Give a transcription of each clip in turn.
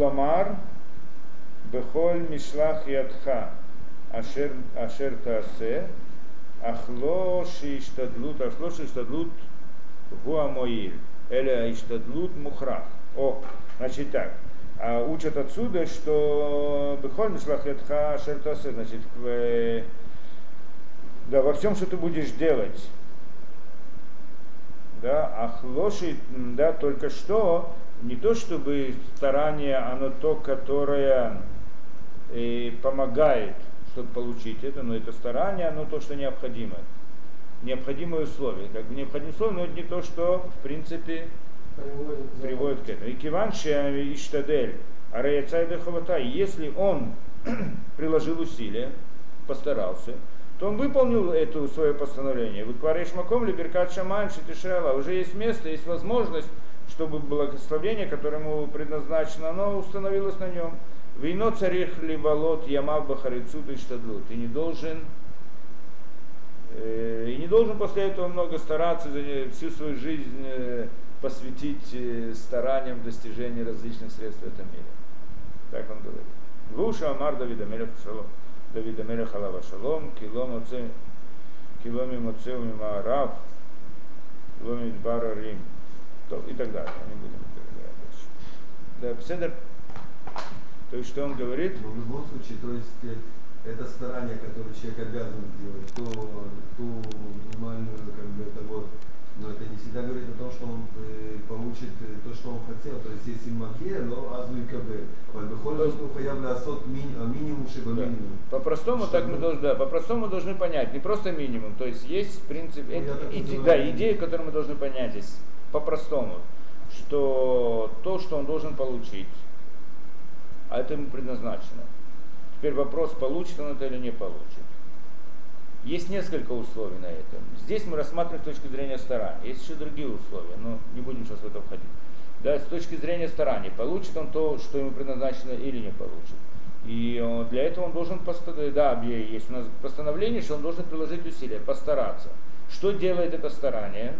Кламар Бехоль Мишлах Ядха Ашер, ашер Таасе Ахло Шиштадлут Ахло Шиштадлут Гуамоиль Эля Иштадлут Мухрах. О, значит так. А учат отсюда, что Бехоль Мишлах Ядха Ашер Таасе, значит, в, да, во всем, что ты будешь делать, да, ахлоши, да, только что, не то чтобы старание, оно то, которое э, помогает, чтобы получить это, но это старание, оно то, что необходимо. Необходимые условия. Как бы необходимые условия, но это не то, что, в принципе, приводит, приводит к этому. И киванши иштадель, араяцайда хавата, если он приложил усилия, постарался, то он выполнил это свое постановление. Вот Квареш Маком, Либеркат Шаман, Шитишрала, уже есть место, есть возможность, чтобы благословение, которому предназначено, оно установилось на нем. Вино царих ливолот ямав бахарицут и штадлут. Ну, ты не должен э, и не должен после этого много стараться, всю свою жизнь э, посвятить э, стараниям достижения различных средств в этом мире. Так он говорит. Вуша Амар Давида Мелех Шалом. Давида Мелех Алава Шалом, килом киломи моцеуми маарав, киломи бара Рим и так далее. Не будем. Да, Пседер, то есть что он говорит? Но в любом случае, то есть это старание, которое человек обязан сделать, то ту минимальную, как бы, это вот но это не всегда говорит о том, что он э, получит э, то, что он хотел. То есть если магия, но азу и кабель. минимум шиба минимум. По-простому так мы должны, да, по-простому должны понять. Не просто минимум. То есть есть принцип, ну, это, иде, да, идея, которую мы должны понять здесь. По-простому. Что то, что он должен получить, а это ему предназначено. Теперь вопрос, получит он это или не получит. Есть несколько условий на это. Здесь мы рассматриваем с точки зрения старания. Есть еще другие условия, но не будем сейчас в это входить. Да, с точки зрения старания, получит он то, что ему предназначено или не получит. И для этого он должен, да, есть у нас постановление, что он должен приложить усилия, постараться. Что делает это старание?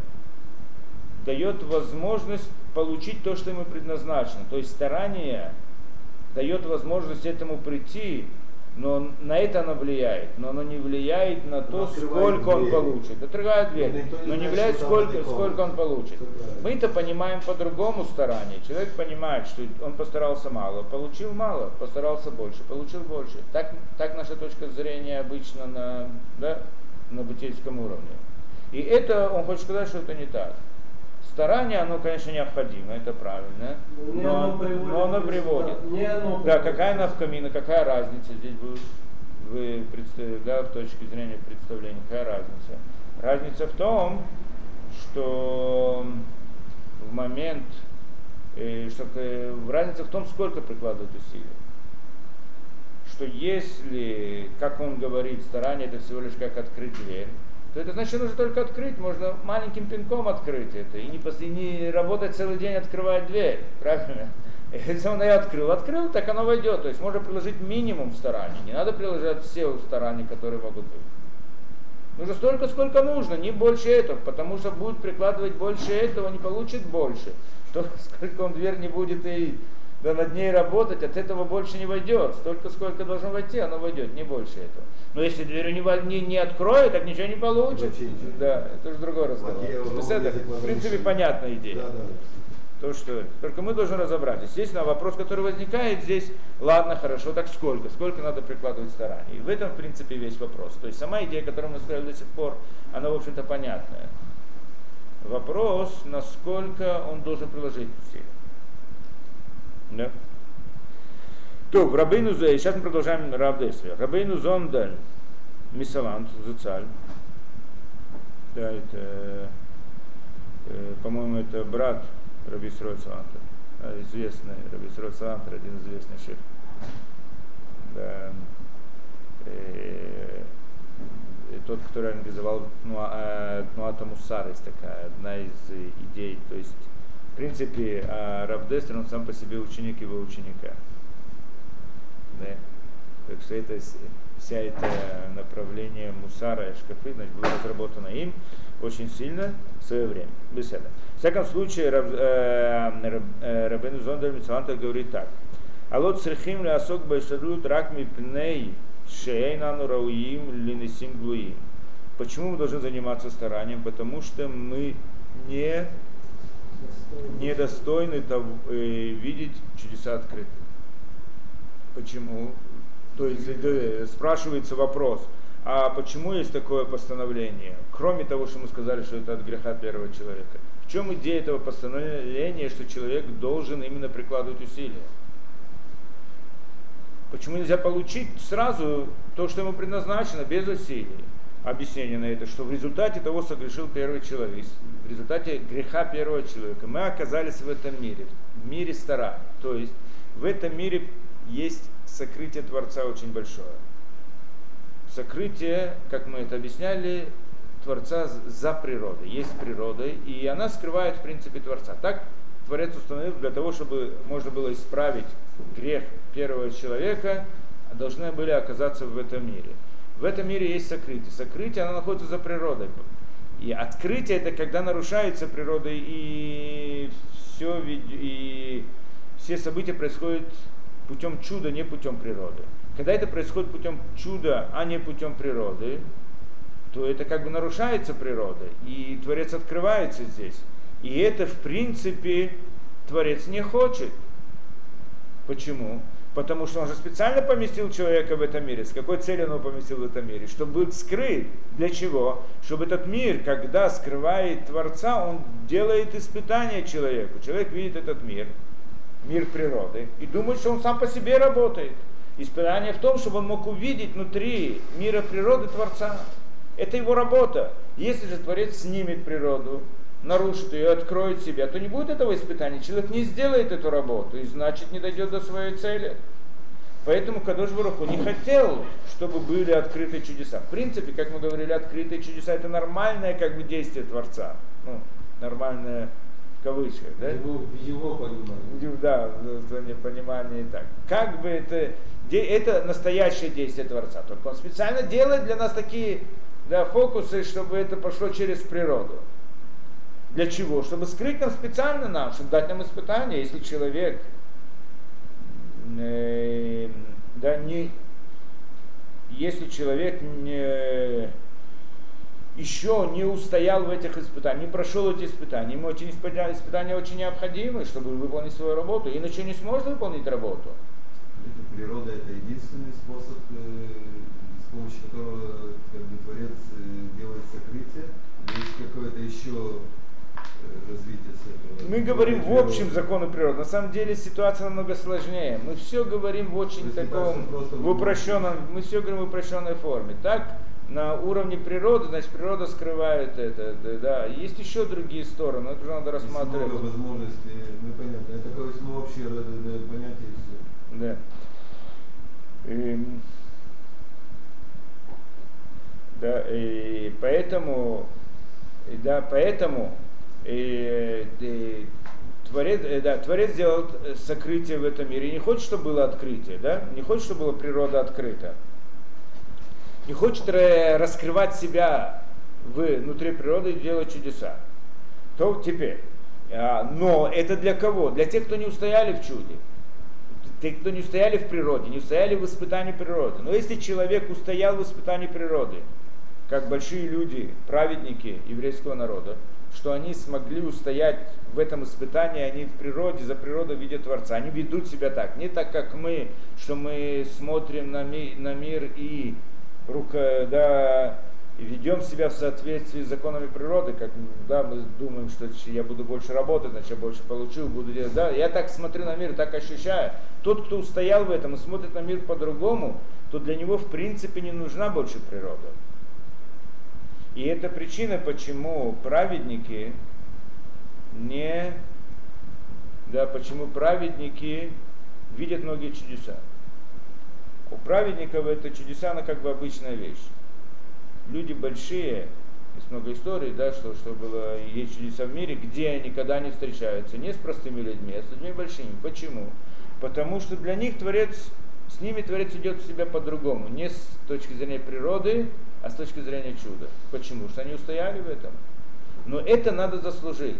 Дает возможность получить то, что ему предназначено. То есть старание дает возможность этому прийти но на это оно влияет, но оно не влияет на то, сколько дверь. он получит. Открывает дверь, но не, не влияет, сколько, сколько он получит. Мы это понимаем по-другому старание. Человек понимает, что он постарался мало, получил мало, постарался больше, получил больше. Так, так наша точка зрения обычно на, да, на бытийском уровне. И это, он хочет сказать, что это не так. Старание, оно, конечно, необходимо, это правильно, но, но, оно, приводит, но оно приводит. Не оно да, какая навкамина, какая разница здесь будет вы представили, да, в точке зрения представления, какая разница? Разница в том, что в момент, э, что, разница в том, сколько прикладывают усилия. Что если, как он говорит, старание это всего лишь как открыть дверь, то это значит, нужно только открыть, можно маленьким пинком открыть это, и не, и не работать целый день, открывать дверь, правильно? Если он ее открыл, открыл, так оно войдет. То есть можно приложить минимум стараний, не надо приложить все старания, которые могут быть. Нужно столько, сколько нужно, не больше этого, потому что будет прикладывать больше этого, не получит больше. То, сколько он дверь не будет и да над ней работать, от этого больше не войдет. Столько, сколько должно войти, оно войдет, не больше этого. Но если дверь не, не, не откроет, так ничего не получит. Да, это уже другой разговор. Это, в принципе, понятная идея. Да, да. То, что, только мы должны разобрать. Естественно, вопрос, который возникает здесь, ладно, хорошо, так сколько? Сколько надо прикладывать стараний? И в этом, в принципе, весь вопрос. То есть сама идея, которую мы сказали до сих пор, она, в общем-то, понятная. Вопрос, насколько он должен приложить усилия. Да? То, Рабейну сейчас мы продолжаем Рабдесвер. Рабейну Зондаль, Мисалант, Зуцаль. Да, это, э, по-моему, это брат Раби Срой Салантер. Да, известный Раби Срой Салантер, один из известнейших. Да, э, тот, который организовал Нуата Мусар, есть такая одна из идей. То есть, в принципе, а Рабдестер, он сам по себе ученик его ученика. Да? Так что это вся это направление мусара и шкафы значит, было разработано им очень сильно в свое время. Беседа. В всяком случае, Раб, э, э, Рабен Зондер Мицаланта говорит так. Алот црихим ли асок байшарут рак мипней шейнану рауим линесим глуим. Почему мы должны заниматься старанием? Потому что мы не недостойны того, э, видеть чудеса открытые. Почему? То есть э, спрашивается вопрос, а почему есть такое постановление? Кроме того, что мы сказали, что это от греха первого человека. В чем идея этого постановления, что человек должен именно прикладывать усилия? Почему нельзя получить сразу то, что ему предназначено, без усилий? Объяснение на это, что в результате того согрешил первый человек, в результате греха первого человека мы оказались в этом мире, в мире стара. То есть в этом мире есть сокрытие Творца очень большое. Сокрытие, как мы это объясняли, Творца за природой. Есть природа, и она скрывает, в принципе, Творца. Так Творец установил для того, чтобы можно было исправить грех первого человека, должны были оказаться в этом мире. В этом мире есть сокрытие. Сокрытие, оно находится за природой. И открытие это когда нарушается природа и все, и все события происходят путем чуда, не путем природы. Когда это происходит путем чуда, а не путем природы, то это как бы нарушается природа, и Творец открывается здесь. И это, в принципе, Творец не хочет. Почему? Потому что он же специально поместил человека в этом мире. С какой целью он его поместил в этом мире? Чтобы быть скрыт. Для чего? Чтобы этот мир, когда скрывает Творца, он делает испытание человеку. Человек видит этот мир, мир природы, и думает, что он сам по себе работает. Испытание в том, чтобы он мог увидеть внутри мира природы Творца. Это его работа. Если же Творец снимет природу, нарушит ее, откроет себя, то не будет этого испытания. Человек не сделает эту работу и значит не дойдет до своей цели. Поэтому Кадош Баруху не хотел, чтобы были открыты чудеса. В принципе, как мы говорили, открытые чудеса это нормальное как бы действие Творца. Ну, нормальное в кавычках. Да? Его, его понимании. Да, в понимании так. Как бы это, это настоящее действие Творца. Только он специально делает для нас такие да, фокусы, чтобы это пошло через природу. Для чего? Чтобы скрыть нам специально нам, чтобы дать нам испытание, если человек э, да, не, если человек не, еще не устоял в этих испытаниях, не прошел эти испытания, ему испытания, испытания очень необходимы, чтобы выполнить свою работу, иначе не сможет выполнить работу. Это природа это единственный способ, э, с помощью которого как бы, Творец э, делает сокрытие. Есть какое-то еще мы говорим в общем закону природы. На самом деле ситуация намного сложнее. Мы все говорим в очень таком, в упрощенном, мы все говорим в упрощенной форме. Так, на уровне природы, значит, природа скрывает это. Да, Есть еще другие стороны, это уже надо рассматривать. Есть много возможностей, ну понятно. Это как мы общее понятие и все. Да. И, эм, да, и поэтому, и, да, поэтому и, и, Творец, э, да, Творец сделал э, сокрытие в этом мире. Не хочет, чтобы было открытие, да? Не хочет, чтобы была природа открыта. Не хочет раскрывать себя внутри природы и делать чудеса. То теперь. А, но это для кого? Для тех, кто не устояли в чуде. Те, кто не устояли в природе, не устояли в испытании природы. Но если человек устоял в испытании природы, как большие люди, праведники еврейского народа, что они смогли устоять в этом испытании, они в природе, за природой видят Творца. Они ведут себя так, не так, как мы, что мы смотрим на, ми, на мир и рука, да, ведем себя в соответствии с законами природы, как да, мы думаем, что я буду больше работать, значит я больше получу, буду делать. Да, я так смотрю на мир, так ощущаю. Тот, кто устоял в этом и смотрит на мир по-другому, то для него в принципе не нужна больше природа. И это причина, почему праведники не, да, почему праведники видят многие чудеса. У праведников это чудеса, она как бы обычная вещь. Люди большие, есть много историй, да, что, что было, есть чудеса в мире, где они никогда не встречаются, не с простыми людьми, а с людьми большими. Почему? Потому что для них Творец, с ними Творец идет себя по-другому, не с точки зрения природы, а с точки зрения чуда. Почему? Что они устояли в этом. Но это надо заслужить.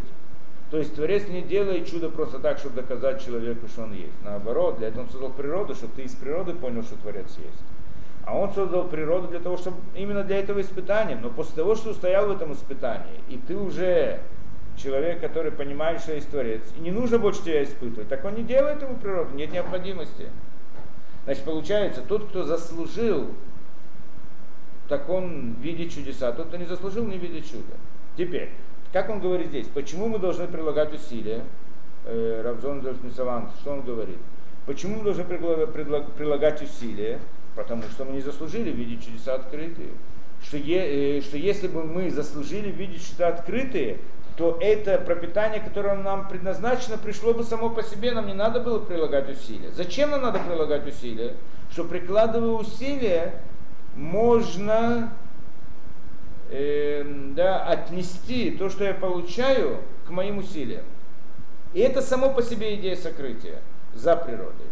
То есть Творец не делает чудо просто так, чтобы доказать человеку, что он есть. Наоборот, для этого он создал природу, чтобы ты из природы понял, что Творец есть. А он создал природу для того, чтобы именно для этого испытания. Но после того, что устоял в этом испытании, и ты уже человек, который понимает, что есть Творец, и не нужно больше тебя испытывать, так он не делает ему природу, нет необходимости. Значит, получается, тот, кто заслужил, так он видит чудеса, а тот, кто не заслужил, не видит чуда. Теперь, как он говорит здесь? Почему мы должны прилагать усилия? Э, Равзон Мисавант, что он говорит? Почему мы должны прилагать усилия? Потому что мы не заслужили видеть чудеса открытые. Что, е, э, что если бы мы заслужили видеть чудеса открытые, то это пропитание, которое нам предназначено, пришло бы само по себе, нам не надо было прилагать усилия. Зачем нам надо прилагать усилия? Что прикладывая усилия, можно э, да, отнести то, что я получаю, к моим усилиям. И это само по себе идея сокрытия за природой.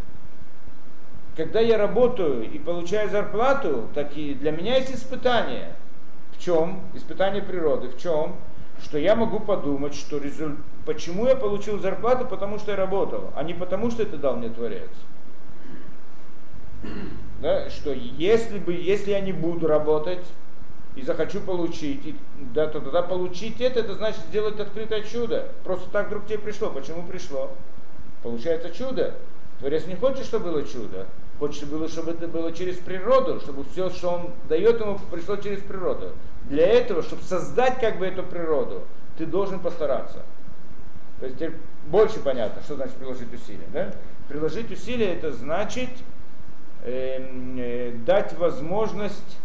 Когда я работаю и получаю зарплату, так и для меня есть испытание. В чем? Испытание природы. В чем? Что я могу подумать, что результ... почему я получил зарплату, потому что я работал, а не потому, что это дал мне Творец. Да, что если бы, если я не буду работать, и захочу получить, и, да, то тогда получить это, это значит сделать открытое чудо. Просто так вдруг тебе пришло. Почему пришло? Получается чудо. Творец не хочет, чтобы было чудо. Хочет, было, чтобы это было через природу, чтобы все, что он дает ему, пришло через природу. Для этого, чтобы создать как бы эту природу, ты должен постараться. То есть теперь больше понятно, что значит приложить усилия. Да? Приложить усилия это значит дать возможность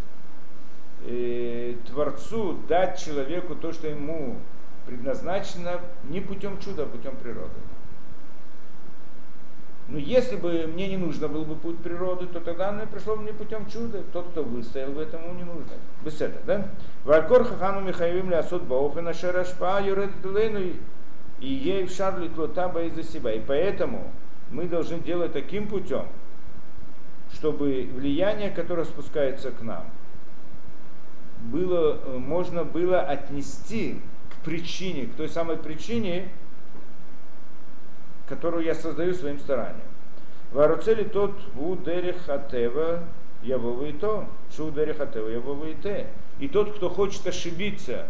э, Творцу дать человеку то, что ему предназначено не путем чуда, а путем природы. Но если бы мне не нужно был бы путь природы, то тогда оно пришло бы мне путем чуда. Тот, кто выстоял в этом, ему не нужно. Этого, да? Валькор хахану михаевим лясот баофена шерашпа юред и ей в шарлит из-за себя. И поэтому мы должны делать таким путем, чтобы влияние, которое спускается к нам, было, э, можно было отнести к причине, к той самой причине, которую я создаю своим старанием. Варуцели тот у хатева явовы и то, шу хатева явовы и те. И тот, кто хочет ошибиться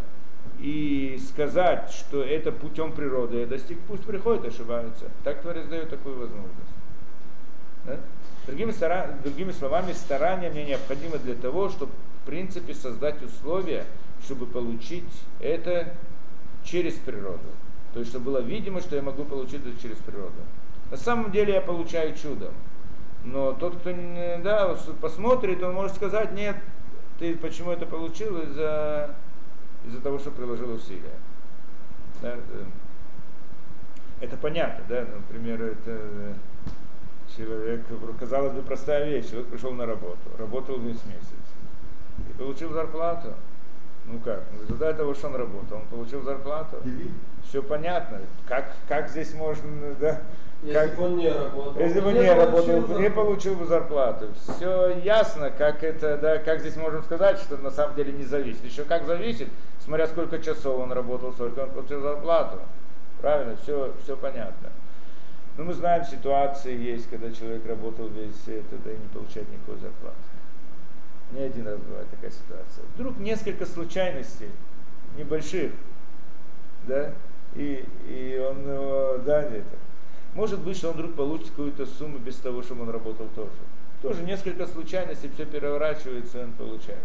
и сказать, что это путем природы я достиг, пусть приходит, ошибается. Так Творец дает такую возможность. Да? Другими. Другими словами, старание мне необходимо для того, чтобы в принципе создать условия, чтобы получить это через природу. То есть, чтобы было видимо, что я могу получить это через природу. На самом деле я получаю чудом. Но тот, кто да, посмотрит, он может сказать, нет, ты почему это получил? Из-за из того, что приложил усилия. Да, это понятно, да, например, это человек, казалось бы, простая вещь, человек пришел на работу, работал весь месяц и получил зарплату. Ну как, в результате того, что он работал, он получил зарплату. Все понятно. Как, как здесь можно, да? Если как, бы он не работал, если бы не, не работал, не получил бы зарплату. Все ясно, как это, да, как здесь можем сказать, что на самом деле не зависит. Еще как зависит, смотря сколько часов он работал, сколько он получил зарплату. Правильно, все, все понятно. Но мы знаем, ситуации есть, когда человек работал весь это, да и не получает никакой зарплаты. Не один раз бывает такая ситуация. Вдруг несколько случайностей, небольших, да, и, и он, э, да, это. Может быть, что он вдруг получит какую-то сумму без того, чтобы он работал тоже. Тоже несколько случайностей, все переворачивается, и он получает.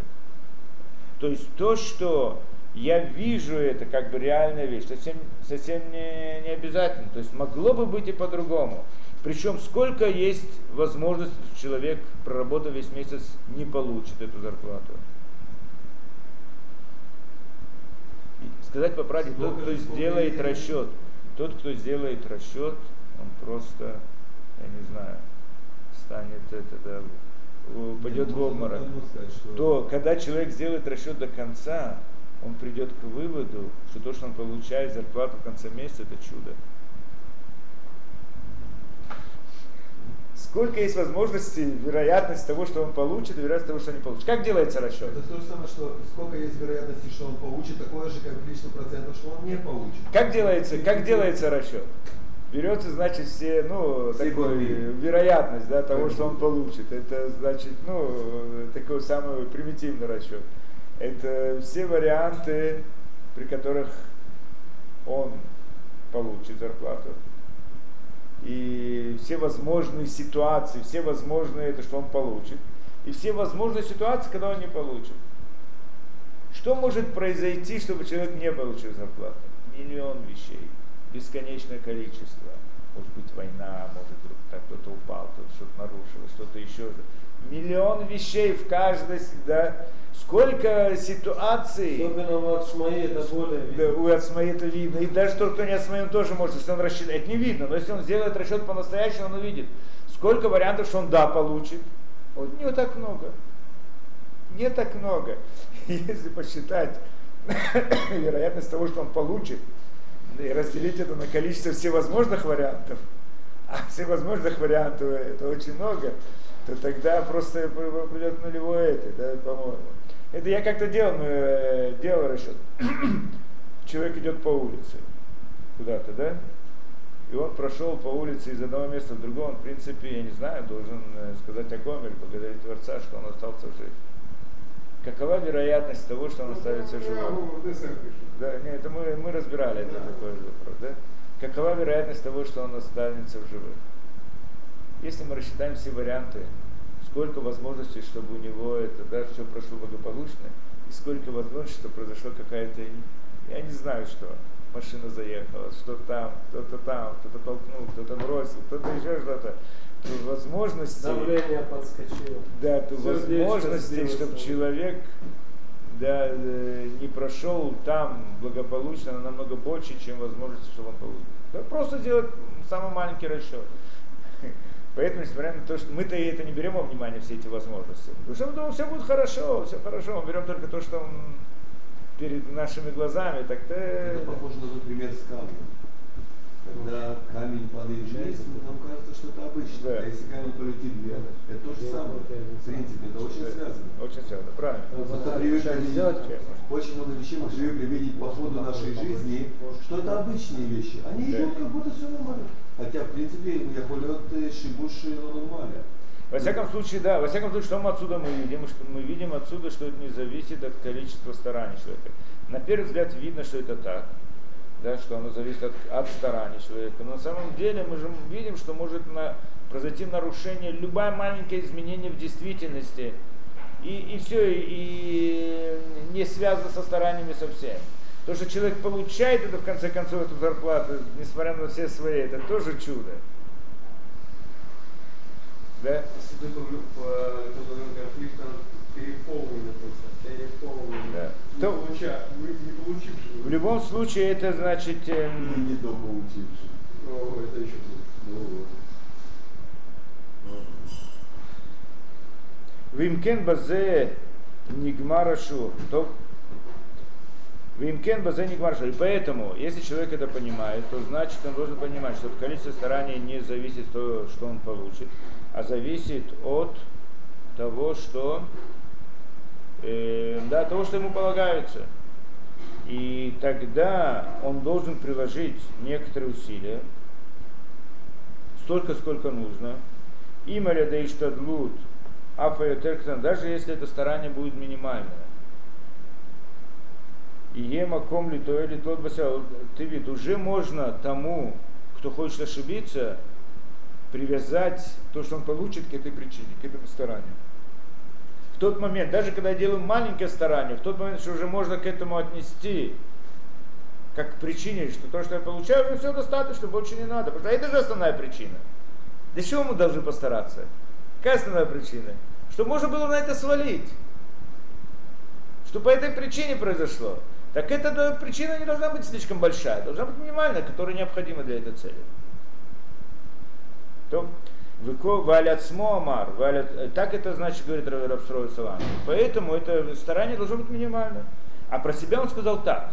То есть то, что я вижу это как бы реальная вещь, совсем, совсем не, не обязательно. То есть могло бы быть и по-другому. Причем сколько есть возможность, человек, проработав весь месяц, не получит эту зарплату. И сказать по правде, тот, кто сделает расчет, тот, кто сделает расчет, он просто, я не знаю, станет это, да, упадет в обморок. То, когда человек сделает расчет до конца, он придет к выводу, что то, что он получает зарплату в конце месяца, это чудо. сколько есть возможностей, вероятность того, что он получит, и вероятность того, что не получит. Как делается расчет? Это то же самое, что сколько есть вероятности, что он получит, такое же, как количество процентов, что он не получит. Как делается, как делается расчет? Берется, значит, все, ну, Все такой, вероятность да, того, что он получит. Это, значит, ну, такой самый примитивный расчет. Это все варианты, при которых он получит зарплату. И все возможные ситуации, все возможные, это что он получит. И все возможные ситуации, когда он не получит. Что может произойти, чтобы человек не получил зарплату? Миллион вещей, бесконечное количество. Может быть война, может вдруг так кто-то упал, кто-то что-то нарушил, что-то еще. Миллион вещей в каждой, да. Сколько ситуаций. Особенно у Ацмаи это более Да, видно. у Ацмаи это видно. И даже тот, кто не Ацмаи, он тоже может, если он рассчитает. Это не видно, но если он сделает расчет по-настоящему, он увидит. Сколько вариантов, что он да получит. Вот не так много. Не так много. Если посчитать вероятность того, что он получит, и разделить это на количество всевозможных вариантов, а всевозможных вариантов это очень много, то тогда просто придет нулевой это, да, по-моему. Это я как-то делал, э, делал расчет. Человек идет по улице куда-то, да? И он прошел по улице из одного места в другое, он, в принципе, я не знаю, должен э, сказать о ком или поблагодарить Творца, что он остался жив. Какова вероятность того, что он останется живым? Да, нет, это мы, мы разбирали это такой же вопрос, да? Какова вероятность того, что он останется в живых? Если мы рассчитаем все варианты, сколько возможностей, чтобы у него это, да, все прошло благополучно, и сколько возможностей, что произошло какая-то, я не знаю что, машина заехала, что там, кто-то там, кто-то толкнул, кто-то бросил, кто-то еще что-то. То возможности, Давление подскочило. да, то Сердечко возможности, чтобы человек да, э, не прошел там благополучно намного больше, чем возможности, чтобы он получил. Да, просто делать самый маленький расчет. Поэтому, несмотря на то, что мы-то и это не берем во внимание, все эти возможности. Потому что мы думаем, все будет хорошо, все хорошо. Мы берем только то, что перед нашими глазами. Так-то... Это похоже на тот пример с камнем. Когда камень падает вниз, нам кажется, что это обычно. Да. А если камень полетит вверх, это то же самое. В принципе, это очень связано. Очень связано, правильно. Просто привыкли очень много вещей мы привыкли видеть по ходу нашей жизни, что это обычные вещи. Они Да. идут как будто все нормально. Хотя, в принципе, Яхолет Шибуш нормально. Во всяком случае, да, во всяком случае, что мы отсюда мы видим? Что мы видим отсюда, что это не зависит от количества стараний человека. На первый взгляд видно, что это так, да, что оно зависит от, от стараний человека. Но на самом деле мы же видим, что может на, произойти нарушение, любое маленькое изменение в действительности, и, и все, и, и не связано со стараниями совсем. То, что человек получает это в конце концов, эту зарплату, несмотря на все свои, это тоже чудо. Да? Если переполнен переполнен. Не, То- получа, не, не получивший. В любом случае это значит, И эм, не. О, это еще будет. Ну. Вимкен базе нигмара шур. То Вимкен базе нигмар шур. И поэтому, если человек это понимает, то значит он должен понимать, что количество стараний не зависит от того, что он получит, а зависит от того, что э, да, того, что ему полагается. И тогда он должен приложить некоторые усилия, столько, сколько нужно. Ималя да иштадлут, афаэтертан, даже если это старание будет минимальное. И ема комли то или тот ты вид, уже можно тому, кто хочет ошибиться, привязать то, что он получит к этой причине, к этому старанию. В тот момент, даже когда я делаю маленькое старание, в тот момент, что уже можно к этому отнести, как к причине, что то, что я получаю, уже все достаточно, больше не надо. Потому что это же основная причина. Для чего мы должны постараться? Какая основная причина? Чтобы можно было на это свалить. Что по этой причине произошло. Так эта причина не должна быть слишком большая, должна быть минимальная, которая необходима для этой цели. То Выко валят смоамар, валят, так это значит, говорит Рабстрой Салам. Поэтому это старание должно быть минимально. А про себя он сказал так.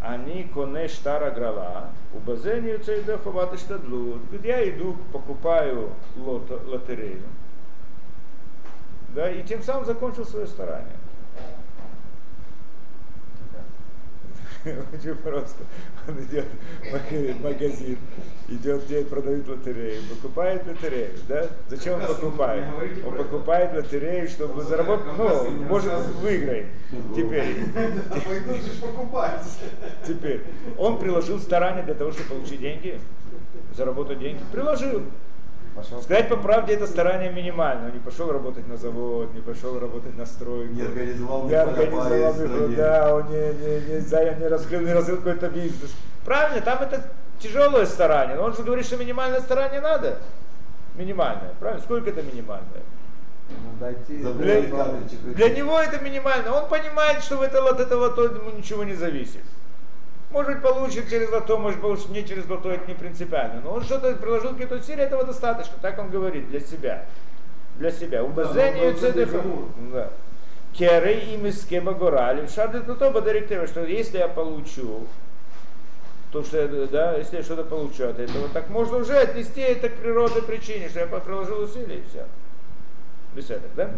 они коне штара грала, у базени цейдаховаты штадлут. Говорит, я иду, покупаю лото, лотерею, да, и тем самым закончил свое старание. Очень просто. Он идет в магазин, идет, где продают лотерею, покупает лотерею, да? Зачем он покупает? Он покупает лотерею, чтобы заработать, ну, может, выиграет. Теперь. Теперь. Он приложил старания для того, чтобы получить деньги, заработать деньги. Приложил. Пошел. Сказать по правде, это старание минимально. Он не пошел работать на завод, не пошел работать на стройку. Не организовал не организовал стране. труда, он не, не, не, занял, не раскрыл, не развил какой-то бизнес. Правильно, там это тяжелое старание. Но он же говорит, что минимальное старание надо. Минимальное. Правильно? Сколько это минимальное? Ну, дойти. Для, для него это минимально. Он понимает, что в это, от этого лото ему ничего не зависит. Может получит через лото, может получит не через лото, это не принципиально. Но он что-то приложил какие-то усилия, этого достаточно. Так он говорит, для себя. Для себя. У Да. Керы им из кеба горали. Шарды то директива, что если я получу то, что я, да, если я что-то получу от этого, так можно уже отнести это к природной причине, что я приложил усилия и все. Без этого, да?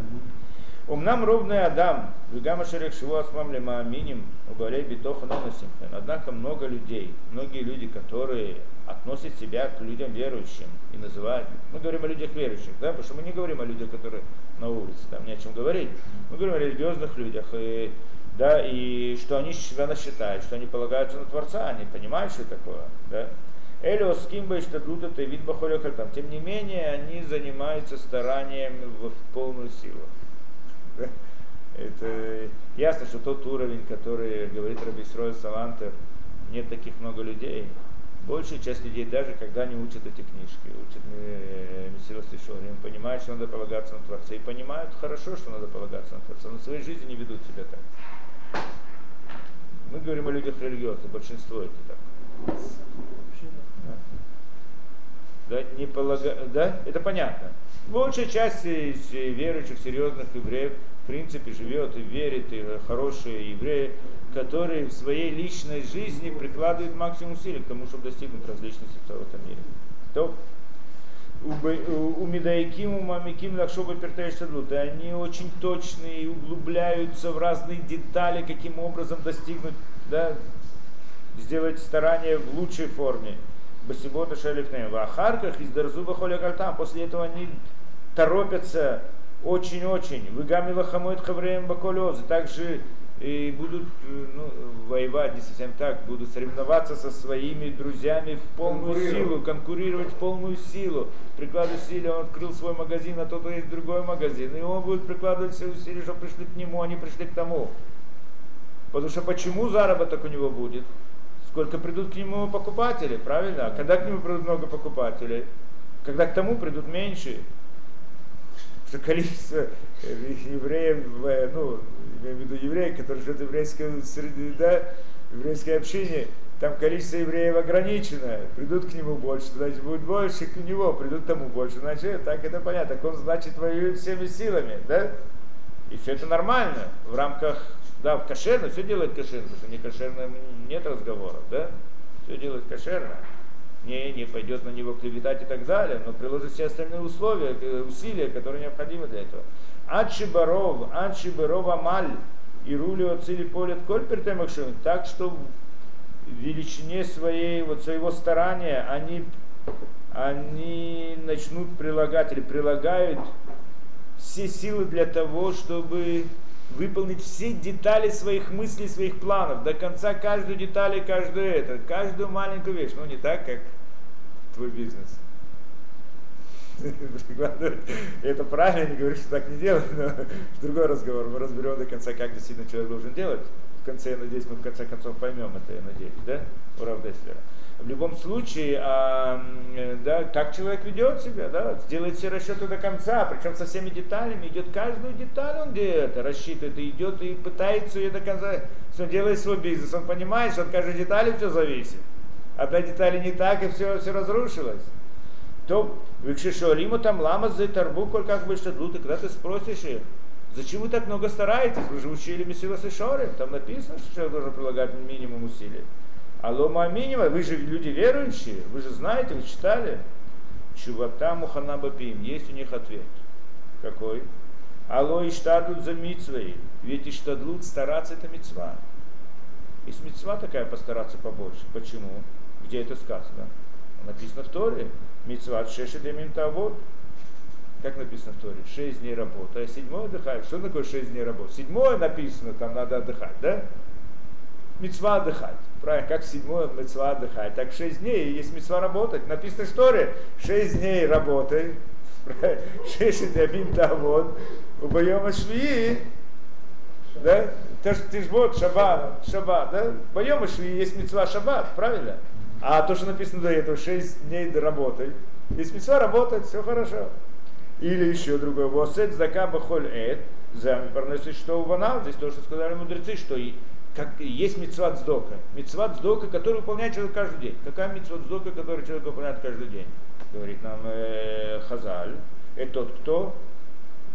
Умнам ровный Адам, Вигама Шерек Шиву Асмам Лема Аминим, Угалей Битоха Ноносимхен. Однако много людей, многие люди, которые относят себя к людям верующим и называют, мы говорим о людях верующих, да, потому что мы не говорим о людях, которые на улице, там не о чем говорить. Мы говорим о религиозных людях, и, да, и что они себя считают, что они полагаются на Творца, они понимают, что такое, да. Элиос Кимба и Штадлута вид там. Тем не менее, они занимаются старанием в, в полную силу. Это ясно, что тот уровень, который говорит Рабисрой Салантер, нет таких много людей. Большая часть людей, даже когда они учат эти книжки, учат Мессила Сишорим, понимают, что надо полагаться на Творца. И понимают хорошо, что надо полагаться на Творца, но в своей жизни не ведут себя так. Мы говорим о людях религиозных, большинство это так. Да, не полага... да, это понятно. Большая часть из верующих, серьезных евреев, в принципе, живет и верит, и хорошие евреи, которые в своей личной жизни прикладывают максимум усилий к тому, чтобы достигнуть различности в этом мире. То у Медаиким, у Мамиким, Пертаиштадлут, и они очень точные и углубляются в разные детали, каким образом достигнуть, да, сделать старание в лучшей форме. Басибота Шалифнеем. В Ахарках из Дарзуба Холякальтам. После этого они торопятся очень-очень. Выгами Лахамует Хавреем Баколезы. Также и будут ну, воевать, не совсем так, будут соревноваться со своими друзьями в полную силу, конкурировать в полную силу. Прикладывать усилия, он открыл свой магазин, а тот есть другой магазин. И он будет прикладывать все усилия, чтобы пришли к нему, они пришли к тому. Потому что почему заработок у него будет? Сколько придут к нему покупатели, правильно? А когда к нему придут много покупателей? Когда к тому придут меньше? Что количество евреев, ну, имею в виду евреев, которые живут в еврейской среде, да, в еврейской общине, там количество евреев ограничено, придут к нему больше, значит будет больше, к него придут тому больше, значит, так это понятно, так он, значит, воюет всеми силами, да? И все это нормально в рамках да, в кошерно, все делает кошерно, потому что не кошерно нет разговоров, да? Все делает кошерно. Не, не пойдет на него клеветать и так далее, но приложит все остальные условия, э, усилия, которые необходимы для этого. Адши баров, адши баров амаль, и рули оцили полет коль пертемакшим, так что в величине своей, вот своего старания они, они начнут прилагать или прилагают все силы для того, чтобы выполнить все детали своих мыслей, своих планов, до конца каждую деталь и каждую это, каждую маленькую вещь. Ну, не так, как твой бизнес. Это правильно, не говорю, что так не делать, но другой разговор. Мы разберем до конца, как действительно человек должен делать. В конце, я надеюсь, мы в конце концов поймем это, я надеюсь, да? Ура Деслера. В любом случае, а, да, как человек ведет себя, да, делает все расчеты до конца, причем со всеми деталями, идет каждую деталь, он где-то рассчитывает, и идет и пытается ее до конца, он делает свой бизнес, он понимает, что от каждой детали все зависит. Одна деталь не так, и все, все разрушилось. То, Викшишуалиму там лама за тарбу, как бы что тут, когда ты спросишь их, Зачем вы так много стараетесь? Вы же учили Месилас и Шоры. Там написано, что человек должен прилагать минимум усилий. Алома минимум, вы же люди верующие, вы же знаете, вы читали. Чувата Муханабапим, есть у них ответ. Какой? Алло иштадлут за митцвой. Ведь иштадлут стараться это мецва. Есть мецва такая постараться побольше. Почему? Где это сказано? Написано в Торе. Мецва шешет вот. Как написано в Торе? Шесть дней работы, а седьмой отдыхает. Что такое шесть дней работы? Седьмое написано, там надо отдыхать, да? Мецва отдыхать. Правильно, как седьмое мецва отдыхать. Так шесть дней есть мецва работать. Написано в Торе, шесть дней работай. Шесть дней вот. Убоема швии. Да? Ты, ты ж вот шаббат, шаббат, да? Боема швии есть мецва шаббат, правильно? А то, что написано до этого, шесть дней до работы. Есть мецва работать, все хорошо. Или еще другое. Восет зака бахоль эд. За что у ванал. Здесь то, что сказали мудрецы, что и как есть мецват сдока. Мецват сдока, который выполняет человек каждый день. Какая мецват сдока, который человек выполняет каждый день? Говорит нам э, Хазаль. Это тот, кто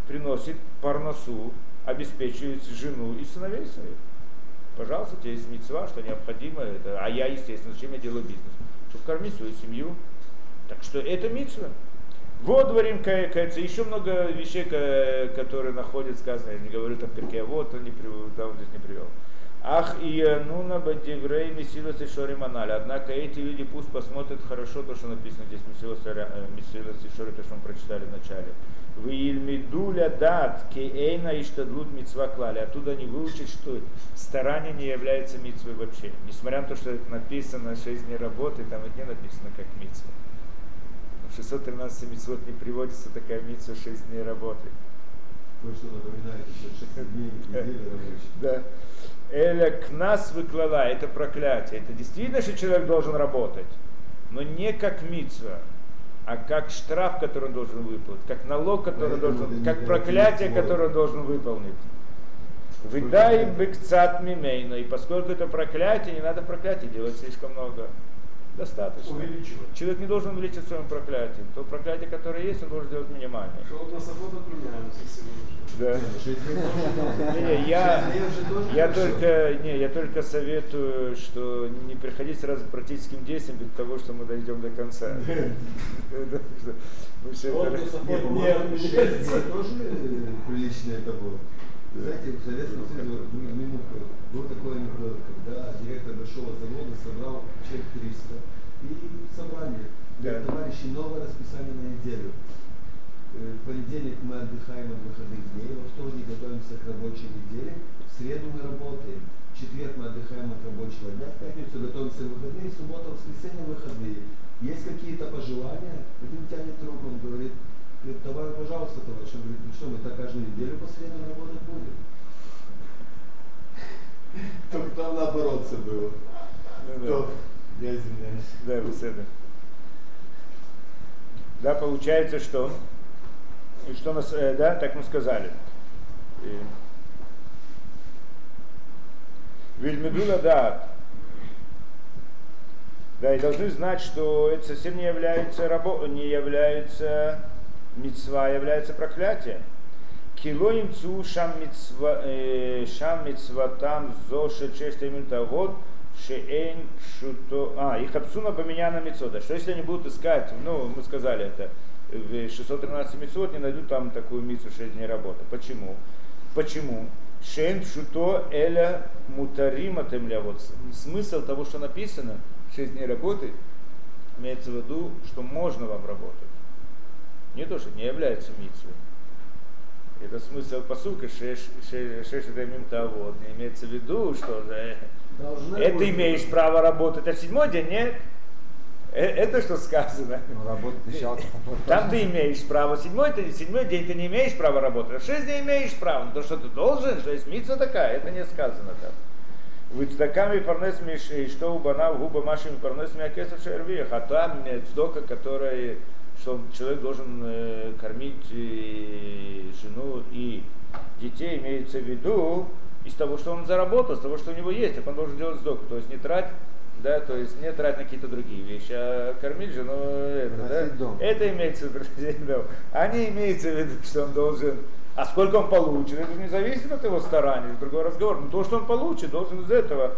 приносит парносу, обеспечивает жену и сыновей своих. Пожалуйста, тебе есть мецва, что необходимо. Это, а я, естественно, зачем я делаю бизнес? Чтобы кормить свою семью. Так что это мецва. Вот дворим кается, еще много вещей, которые находят сказано, я не говорю там перке, вот он не привел, да, он здесь не привел. Ах и нуна бадеврей месилас и шори маналя. Однако эти люди пусть посмотрят хорошо то, что написано здесь месилас и шори, то, что мы прочитали в начале. В Ильмидуля дат кейна и штадлут митцва клали. Оттуда они выучат, что старание не является митцвой вообще. Несмотря на то, что это написано 6 дней работы, там это не написано как митцва. 613 митцвот не приводится такая митцва 6 дней работы. Кое-что напоминает, что 6 дней недели рабочей. Да. Эля к нас выклала, это проклятие. Это действительно, что человек должен работать, но не как митцва, а как штраф, который он должен выполнить, как налог, который он должен, как проклятие, которое он должен выполнить. Выдай бекцат мимейно. И поскольку это проклятие, не надо проклятие делать слишком много достаточно. Увеличивать. Человек не должен увеличить своим проклятием. То проклятие, которое есть, он должен делать минимальное. Шелк на сахот отменяемся сегодня. Да. Не, я, я только, не, я только советую, что не приходить сразу к практическим действиям для того, что мы дойдем до конца. Мы все это- Нет, тоже приличное это Знаете, в Советском Союзе, вот, ми- минутку, был такой анекдот, когда директор большого завода собрал человек 300 и собрание. Да. Товарищи, новое расписание на неделю. Э, В понедельник мы отдыхаем от выходных дней, во вторник готовимся к рабочей неделе, в среду мы работаем, в четверг мы отдыхаем от рабочего дня, в пятницу готовимся к выходные, в субботу, воскресенье выходные. Есть какие-то пожелания? Один тянет руку, он говорит, говорит, давай, пожалуйста, товарищ. Он говорит, ну что, мы так каждую неделю по средам работать будем? Только там наоборот все было. Ну да. То, Я извиняюсь. Да, беседа. Да, получается, что? И что нас, э, да, так мы сказали. Вильмедула да. Да, и должны знать, что это совсем не является рабо, не является мецва, является проклятием. Килоим цу шам мицва, э, шам мицватам зоше чештемин вот шеэйн шуто... А, их абсуна поменяна мецода. Что если они будут искать, ну, мы сказали это, в 613 мецод не найдут там такую мицу 6 дней работы. Почему? Почему? Шейн шуто эля мутарима темля. Вот смысл того, что написано, 6 дней работы, имеется в виду, что можно вам работать. Не то, что не является митцвой. Это смысл посылка шешетамим вот. Не имеется в виду, что э, Должны это быть. имеешь право работать, а в седьмой день нет. Э, Это что сказано? Ну, работать Там ты имеешь право, седьмой, ты, седьмой день ты не имеешь права работать, а шесть дней имеешь право. Но то, что ты должен, что есть митца такая, это не сказано там. Вы цдаками парнес миши, что у бана губа машими парнес мякесов шервиях, а там цдока, которая, что человек должен э, кормить э, жену и детей, имеется в виду из того, что он заработал, из того, что у него есть, так он должен делать сдоку. То есть не трать, да, то есть не трать на какие-то другие вещи, а кормить жену это, да, дом. это имеется в виду, дом. А не имеется в виду, что он должен А сколько он получит, это не зависит от его стараний, это другой разговор. Но то, что он получит, должен из этого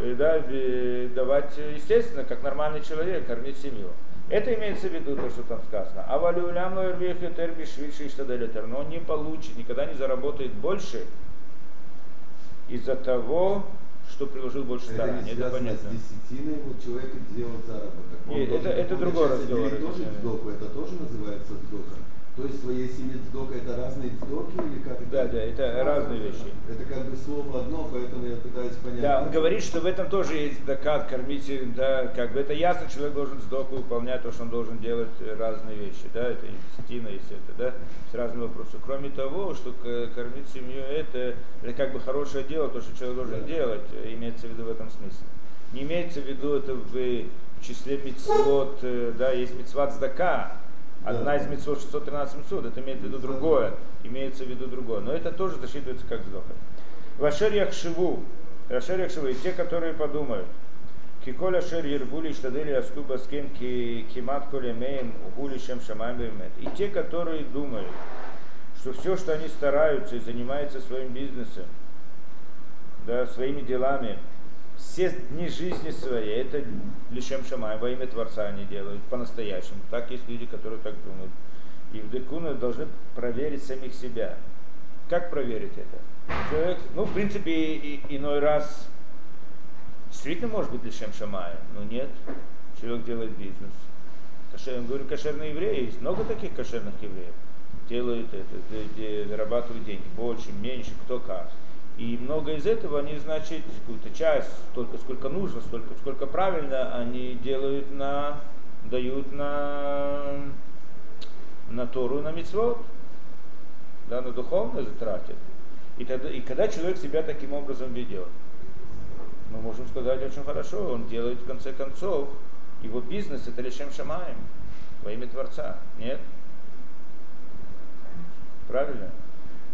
э, да, э, давать, э, естественно, как нормальный человек, кормить семью. Это имеется в виду то, что там сказано. А валюлям но он не получит, никогда не заработает больше из-за того, что приложил больше Это стараний. не Это связано понятно. с десятиной, вот человек делает заработок. Он И это- это другой разговор, тоже это- это тоже называется сдока. То есть своей семье сдока это разные сдоки или как это? Да, да, это разные вещи. Это как бы слово одно, поэтому я пытаюсь понять. Да, он говорит, что в этом тоже есть докат, кормить, да, как бы это ясно, человек должен сдоку выполнять то, что он должен делать э, разные вещи, да, это и стина, если это, да, с разными вопросами. Кроме того, что к- кормить семью это, это как бы хорошее дело, то, что человек должен Да. делать, э, имеется в виду в этом смысле. Не имеется в виду это в числе мецвод, э, да, есть мецват сдака, Одна Да. из мецвод 613 мецвод, это имеет в виду другое, имеется в виду другое. Но это тоже засчитывается как сдока. Вашер яхшиву, Рашер яхшиву, и те, которые подумают, Киколь ашер ербули штадели аскуба с кем кимат колемеем угули чем шамаем бемет. И те, которые думают, что все, что они стараются и занимаются своим бизнесом, да, своими делами, все дни жизни своей, это лишем шамай, во имя Творца они делают, по-настоящему. Так есть люди, которые так думают. И в Декуна должны проверить самих себя. Как проверить это? Человек, ну, в принципе, и- иной раз действительно может быть лишем шамая, но нет. Человек делает бизнес. Кошер, говорю, кошерные евреи, есть много таких кошерных евреев. Делают это, зарабатывают деньги, больше, меньше, кто как. И много из этого они, значит, какую-то часть, столько, сколько нужно, столько, сколько правильно, они делают на, дают на, на Тору на Мицвод, да, на духовное затратят. И, тогда, и когда человек себя таким образом ведет, мы можем сказать очень хорошо, он делает в конце концов, его бизнес это лишем шамаем, во имя Творца. Нет? Правильно?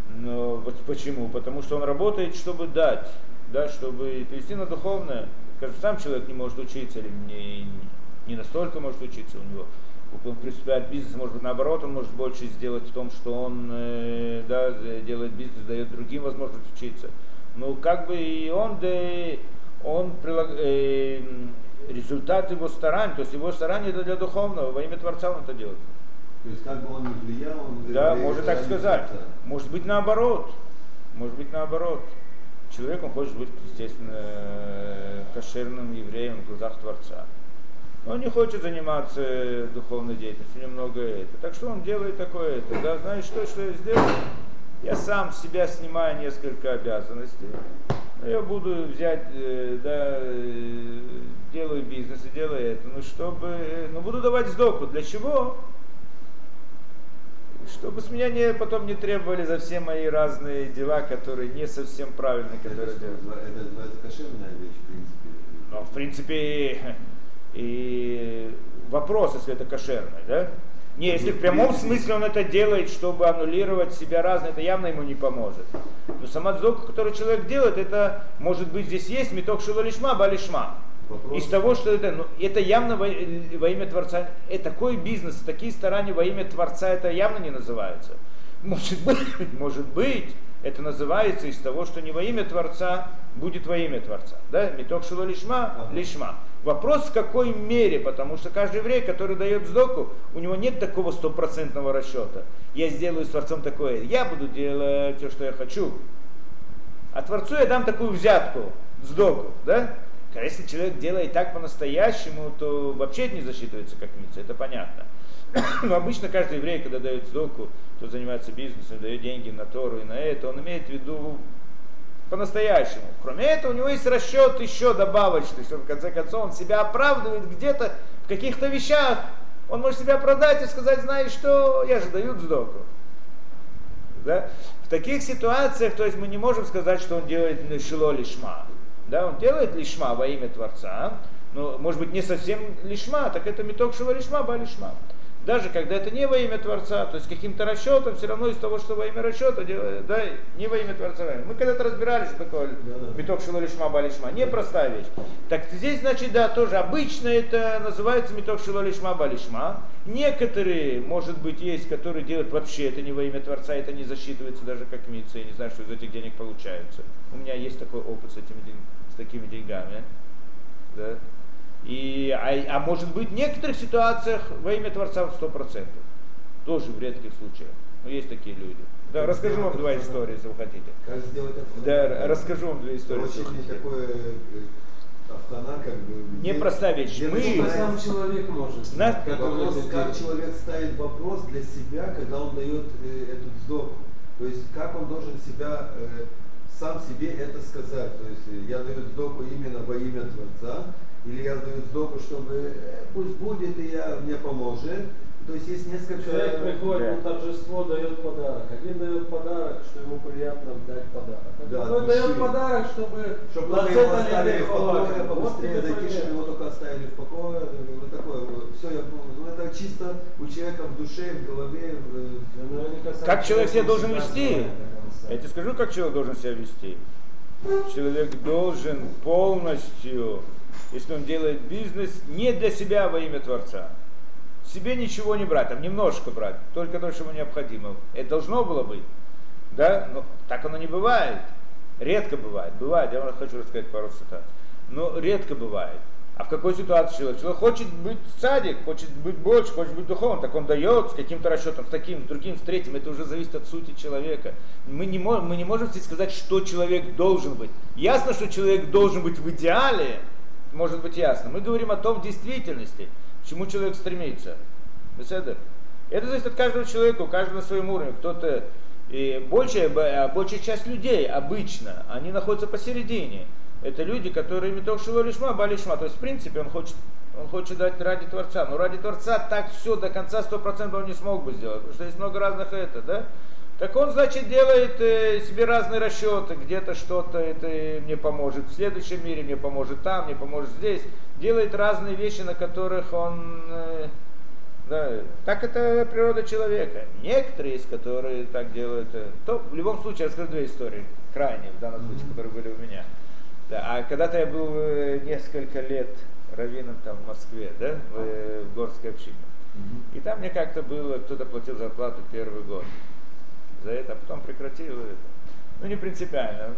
Но вот почему? Потому что он работает, чтобы дать, да, чтобы перевести на духовное. Скажем, сам человек не может учиться, или не, не настолько может учиться у него. Он приступает к бизнесу, может быть, наоборот, он может больше сделать в том, что он э, да, делает бизнес, дает другим возможность учиться. Ну, как бы и он, да, он прилаг- э, результат его стараний, то есть его старания это для духовного, во имя Творца он это делает. То есть как бы он не влиял, он Да, можно так сказать. Творца. Может быть наоборот. Может быть наоборот. Человек, он хочет быть, естественно, кошерным евреем в глазах Творца. Но он не хочет заниматься духовной деятельностью, немного это. Так что он делает такое это. Да, знаешь что, что я сделаю? Я сам с себя снимаю несколько обязанностей. Но я буду взять, э, да, э, делаю бизнес и делаю это. Ну, чтобы, э, ну, буду давать сдоку. Для чего? Чтобы с меня не, потом не требовали за все мои разные дела, которые не совсем правильные, Это, которые что, делаю. назва- это называется кошерная вещь, в принципе. Но в принципе и вопрос, если это кошерное, да? Не, если в прямом смысле он это делает, чтобы аннулировать себя разное, это явно ему не поможет. Но сама дзока, которую человек делает, это может быть здесь есть меток шилолишма, балишма. Вопрос- Из того, что это, ну, это явно во, во имя Творца, и такой бизнес, такие старания во имя Творца, это явно не называется. Может быть, может быть, это называется из того, что не во имя Творца будет во имя Творца. Да? Меток шило лишма, Ага. лишма. Вопрос в какой мере, потому что каждый еврей, который дает сдоку, у него нет такого стопроцентного расчета. Я сделаю с Творцом такое, я буду делать все, что я хочу. А Творцу я дам такую взятку, сдоку, да? А если человек делает так по-настоящему, то вообще это не засчитывается как митца, это понятно. Но обычно каждый еврей, когда дает сдоку, кто занимается бизнесом, дает деньги на Тору и на это, он имеет в виду по-настоящему. Кроме этого, у него есть расчет еще добавочный, что в конце концов он себя оправдывает где-то в каких-то вещах. Он может себя продать и сказать, знаешь что, я же даю сдоку. Да? В таких ситуациях, то есть мы не можем сказать, что он делает шило лишма. Да, он делает лишма во имя Творца, но может быть не совсем лишма, так это меток шило лишма, ба лишма. Даже когда это не во имя Творца, то есть каким-то расчетом, все равно из того, что во имя расчета, да, не во имя Творца. Мы когда-то разбирались, что такое меток шилолишма балишма, непростая вещь. Так здесь, значит, да, тоже обычно это называется меток шилолишма балишма. Некоторые, может быть, есть, которые делают вообще это не во имя Творца, это не засчитывается даже как митца, я не знаю, что из этих денег получается. У меня есть такой опыт с, этими, с такими деньгами. Да? И, а, а может быть в некоторых ситуациях во имя Творца в 100%. Тоже в редких случаях. Но есть такие люди. Да, Как расскажу вам два истории, если вы хотите. Как сделать? Да, расскажу вам две истории. Очень хотите. такое э, автонат, как бы. где- Непростая вещь. Мы- Сам человек может. Нас- Вопрос, как человек ставит вопрос для себя, когда он дает э, эту вздох. То есть как он должен себя э, сам себе это сказать. То есть э, я даю вздоху именно во имя Творца, или я даю вздоху, чтобы э, пусть будет и я мне поможет. То есть есть несколько. Человек приходит Да. на торжество, дает подарок. Один дает подарок, что ему приятно дать подарок. А Да, дает подарок, чтобы Чтобы на только его оставили в покое, Вот побыстрее тебе зайти, чтобы его только оставили в покое. Вот такое вот. Все, я. Ну это чисто у человека в душе, в голове. в- Ну, наверняка Как человек себя должен вести? Я тебе скажу, как человек должен себя вести. Человек должен полностью, если он делает бизнес, не для себя, а во имя Творца. Себе ничего не брать, там немножко брать, только то, что ему необходимо. Это должно было быть. Да? Но так оно не бывает. Редко бывает. Бывает, я вам хочу рассказать пару цитат. Но редко бывает. А в какой ситуации человек? Человек хочет быть садик, хочет быть больше, хочет быть духовным, так он дает с каким-то расчетом, с таким, с другим, с третьим. Это уже зависит от сути человека. Мы не, можем, мы не можем здесь сказать, что человек должен быть. Ясно, что человек должен быть в идеале, может быть ясно. Мы говорим о том в действительности, к чему человек стремится. Беседа? Это зависит от каждого человека, у каждого на своем уровне. Кто-то и большая, б- большая часть людей обычно, они находятся посередине. Это люди, которые меток шило лишма, ба лишма. То есть, в принципе, он хочет, он хочет дать ради Творца. Но ради Творца так все до конца сто процентов он не смог бы сделать. Потому что есть много разных это, да? Так он, значит, делает э, себе разные расчеты, где-то что-то это мне поможет в следующем мире, мне поможет там, мне поможет здесь. Делает разные вещи, на которых он... э, да, так это природа человека. Некоторые есть, которые так делают. э, То в любом случае, я расскажу две истории, крайние в данном случае, которые были у меня. Да, а когда-то я был несколько лет раввином там в Москве, да, в, в горской общине. И там мне как-то было, кто-то платил зарплату первый год за это, а потом прекратил это. Ну, не принципиально.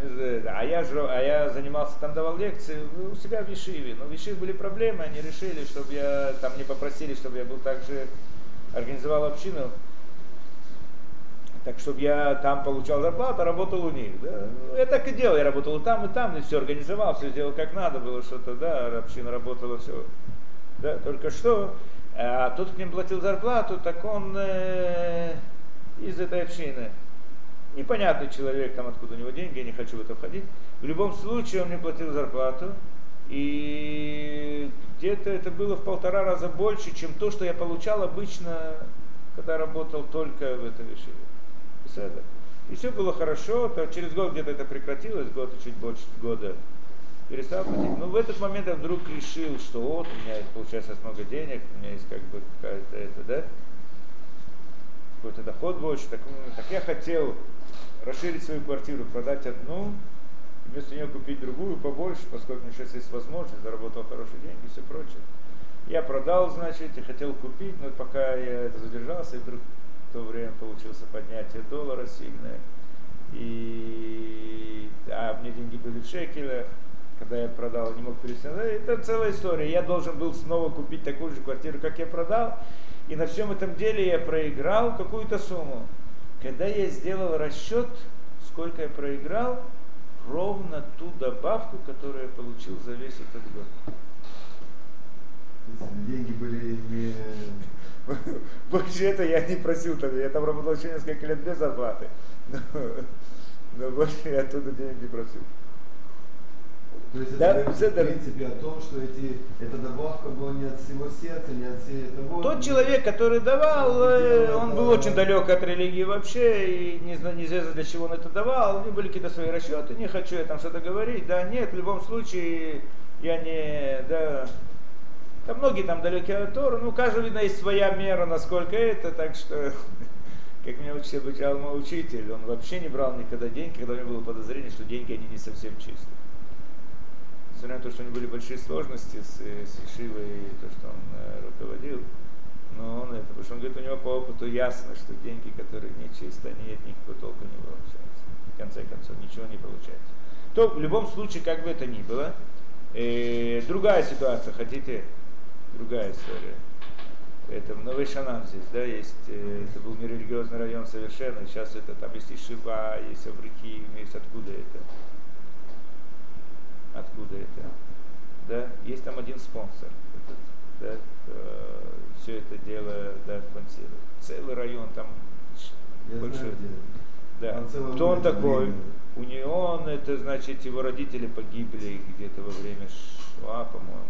А я, же, а я занимался, там давал лекции у себя в Вишиве. Но в Вишиве были проблемы, они решили, чтобы я, там не попросили, чтобы я был также, организовал общину, так, чтобы я там получал зарплату, а работал у них. Да. Ну, Я так и делал, я работал и там, и там, и все организовал, все сделал как надо было, что-то, да, община работала, все. Да, только что, а тот, кто мне платил зарплату, так он э, из этой общины. Непонятный человек, там откуда у него деньги, я не хочу в это входить. В любом случае он мне платил зарплату, и где-то это было в полтора раза больше, чем то, что я получал обычно, когда работал только в этой вещи. И все было хорошо, то через год где-то это прекратилось, год и чуть больше года перестал платить. Но в этот момент я вдруг решил, что вот, у меня получается много денег, у меня есть как бы какая-то это, да, какой-то доход больше, так, ну, так я хотел расширить свою квартиру, продать одну, вместо нее купить другую побольше, поскольку меня сейчас есть возможность, заработал хорошие деньги и все прочее. Я продал, значит, и хотел купить, но пока я это задержался, и вдруг в то время получился поднятие доллара сильное. И а мне деньги были в шекелях, когда я продал, не мог. Ну, Это целая история. Я должен был снова купить такую же квартиру, как я продал. И на всем этом деле я проиграл какую-то сумму. Когда я сделал расчет, сколько я проиграл, ровно ту добавку, которую я получил за весь этот год. Деньги были не... Больше это я не просил тогда. Я там работал еще несколько лет без зарплаты. Но, но больше я оттуда денег не просил. То есть Да, это говорит, это- в принципе о том, что эти, эта добавка была не от всего сердца, не от всей того. Тот человек, который давал, э, он был очень далек от религии вообще, и не неизвестно для чего он это давал, у него были какие-то свои расчеты, не хочу я там что-то говорить, да, нет, в любом случае, я не, да, Да многие там далекие от Торы, ну у каждого, видно, есть своя мера, насколько это, так что, как меня учитель обучал мой учитель, он вообще не брал никогда деньги, когда у него было подозрение, что деньги, они не совсем чистые. Несмотря на то, что у него были большие сложности с, с Ишивой и то, что он э, руководил, но он это, потому что он говорит, у него по опыту ясно, что деньги, которые нечисты, они от никакого толку не получается. В конце концов, ничего не получается. То в любом случае, как бы это ни было, э, другая ситуация, хотите, другая история. Это в Новый Шанан здесь, да, есть, э, это был нерелигиозный район совершенно, сейчас это там есть Ишива, есть Аврики, есть откуда это. Откуда это? Да, есть там один спонсор, этот, да, э, все это дело, да, спонсирует. Целый район там Я большой. знаю. Да. Кто он такой? У него он, это значит, его родители погибли где-то во время Шва, по-моему,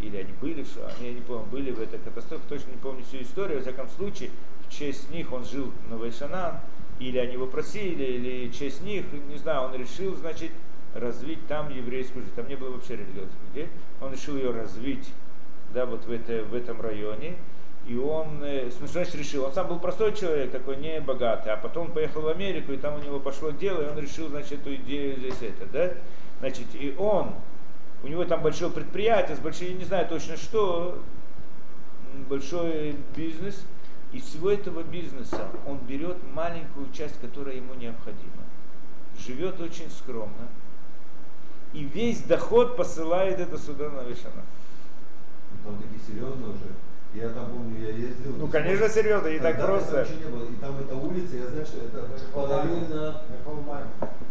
или они были в Шва, я не помню, были в этой катастрофе, точно не помню всю историю, во всяком случае, в честь них он жил в Новайшанан, или они его просили, или в честь них, не знаю, он решил, значит, развить там еврейскую жизнь. Там не было вообще религиозных людей. Он решил ее развить, да, вот в, это, в этом районе. И он, э, смысле, значит, решил, он сам был простой человек, такой не богатый, а потом поехал в Америку, и там у него пошло дело, и он решил, значит, эту идею здесь это, да, значит, и он, у него там большое предприятие, с большой, я не знаю точно что, большой бизнес, из всего этого бизнеса он берет маленькую часть, которая ему необходима, живет очень скромно, и весь доход посылает это сюда на Вишана. Там такие серьезные уже. Я там помню, я ездил. Ну, конечно, серьезно, не так просто. еще не было. И там эта улица, я знаю, что это параллельно.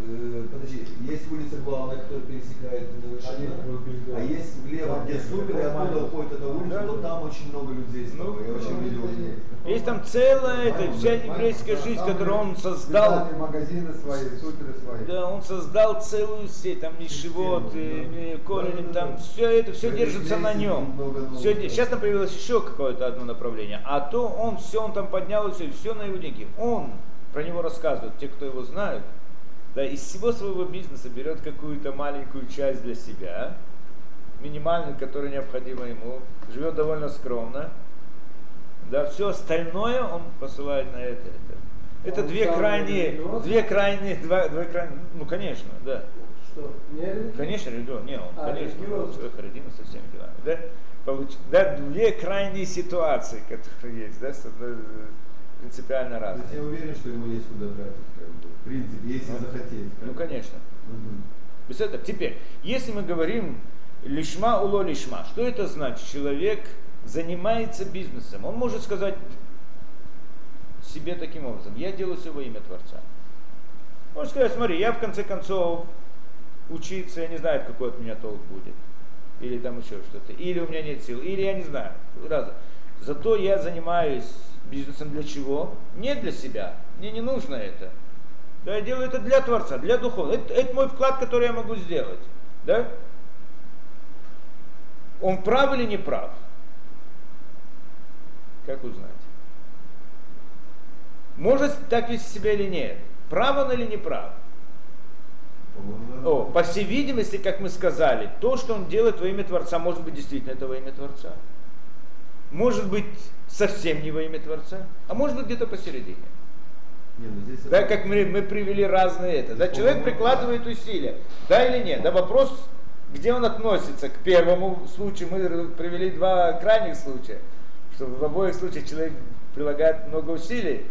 э, подожди, есть улица главная, которая пересекает Новошина, а есть влево, где супер, и оттуда уходит эта улица, вот там очень много людей стало. Я очень видел. Есть там целая эта, вся еврейская жизнь, которую он создал. Магазины свои, суперы свои. Да, он создал целую сеть, там Мишивот, Систему, да. Корень, там все это, все Это держится на нем. Все, сейчас там появилось еще какое-то одно направление, а то он все, он там поднял и все, все на его деньги. Он, про него рассказывают, те, кто его знают, да, из всего своего бизнеса берет какую-то маленькую часть для себя, минимальную, которая необходима ему, живет довольно скромно, да, все остальное он посылает на это. Это, это Он две крайние, религиозный? две крайние, два, две крайние, ну конечно, да. Что, не религиозный? Конечно, религион, не он, А, конечно, религиозный. человек родина со всеми делами, да? Получ- да, две крайние ситуации, которые есть, да, э, принципиально разные. я уверен, что ему есть куда тратить, как бы. В принципе, если Ну, захотеть. как Ну, конечно. Мгм. Без этого. Теперь, если мы говорим лишма уло лишма, что это значит? Человек занимается бизнесом. Он может сказать себе таким образом, я делаю все во имя Творца. Может сказать, смотри, я в конце концов учиться, я не знаю, какой от меня толк будет. Или там еще что-то. Или у меня нет сил. Или я не знаю. Раз. Зато я занимаюсь бизнесом для чего? Не для себя. Мне не нужно это. Да, я делаю это для Творца, для Духовного. Это, это мой вклад, который я могу сделать. Да? Он прав или не прав? Как узнать? Может так вести себя или нет? Прав он или не прав? О, по всей видимости, как мы сказали, то, что он делает во имя Творца, может быть действительно это во имя Творца. Может быть совсем не во имя Творца, а может быть где-то посередине. Не, ну здесь Да, это- как мы, мы привели разные это. Да, человек прикладывает усилия. Да или нет? Да, вопрос, где он относится к первому случаю. Мы привели два крайних случая. Что в обоих случаях человек прилагает много усилий.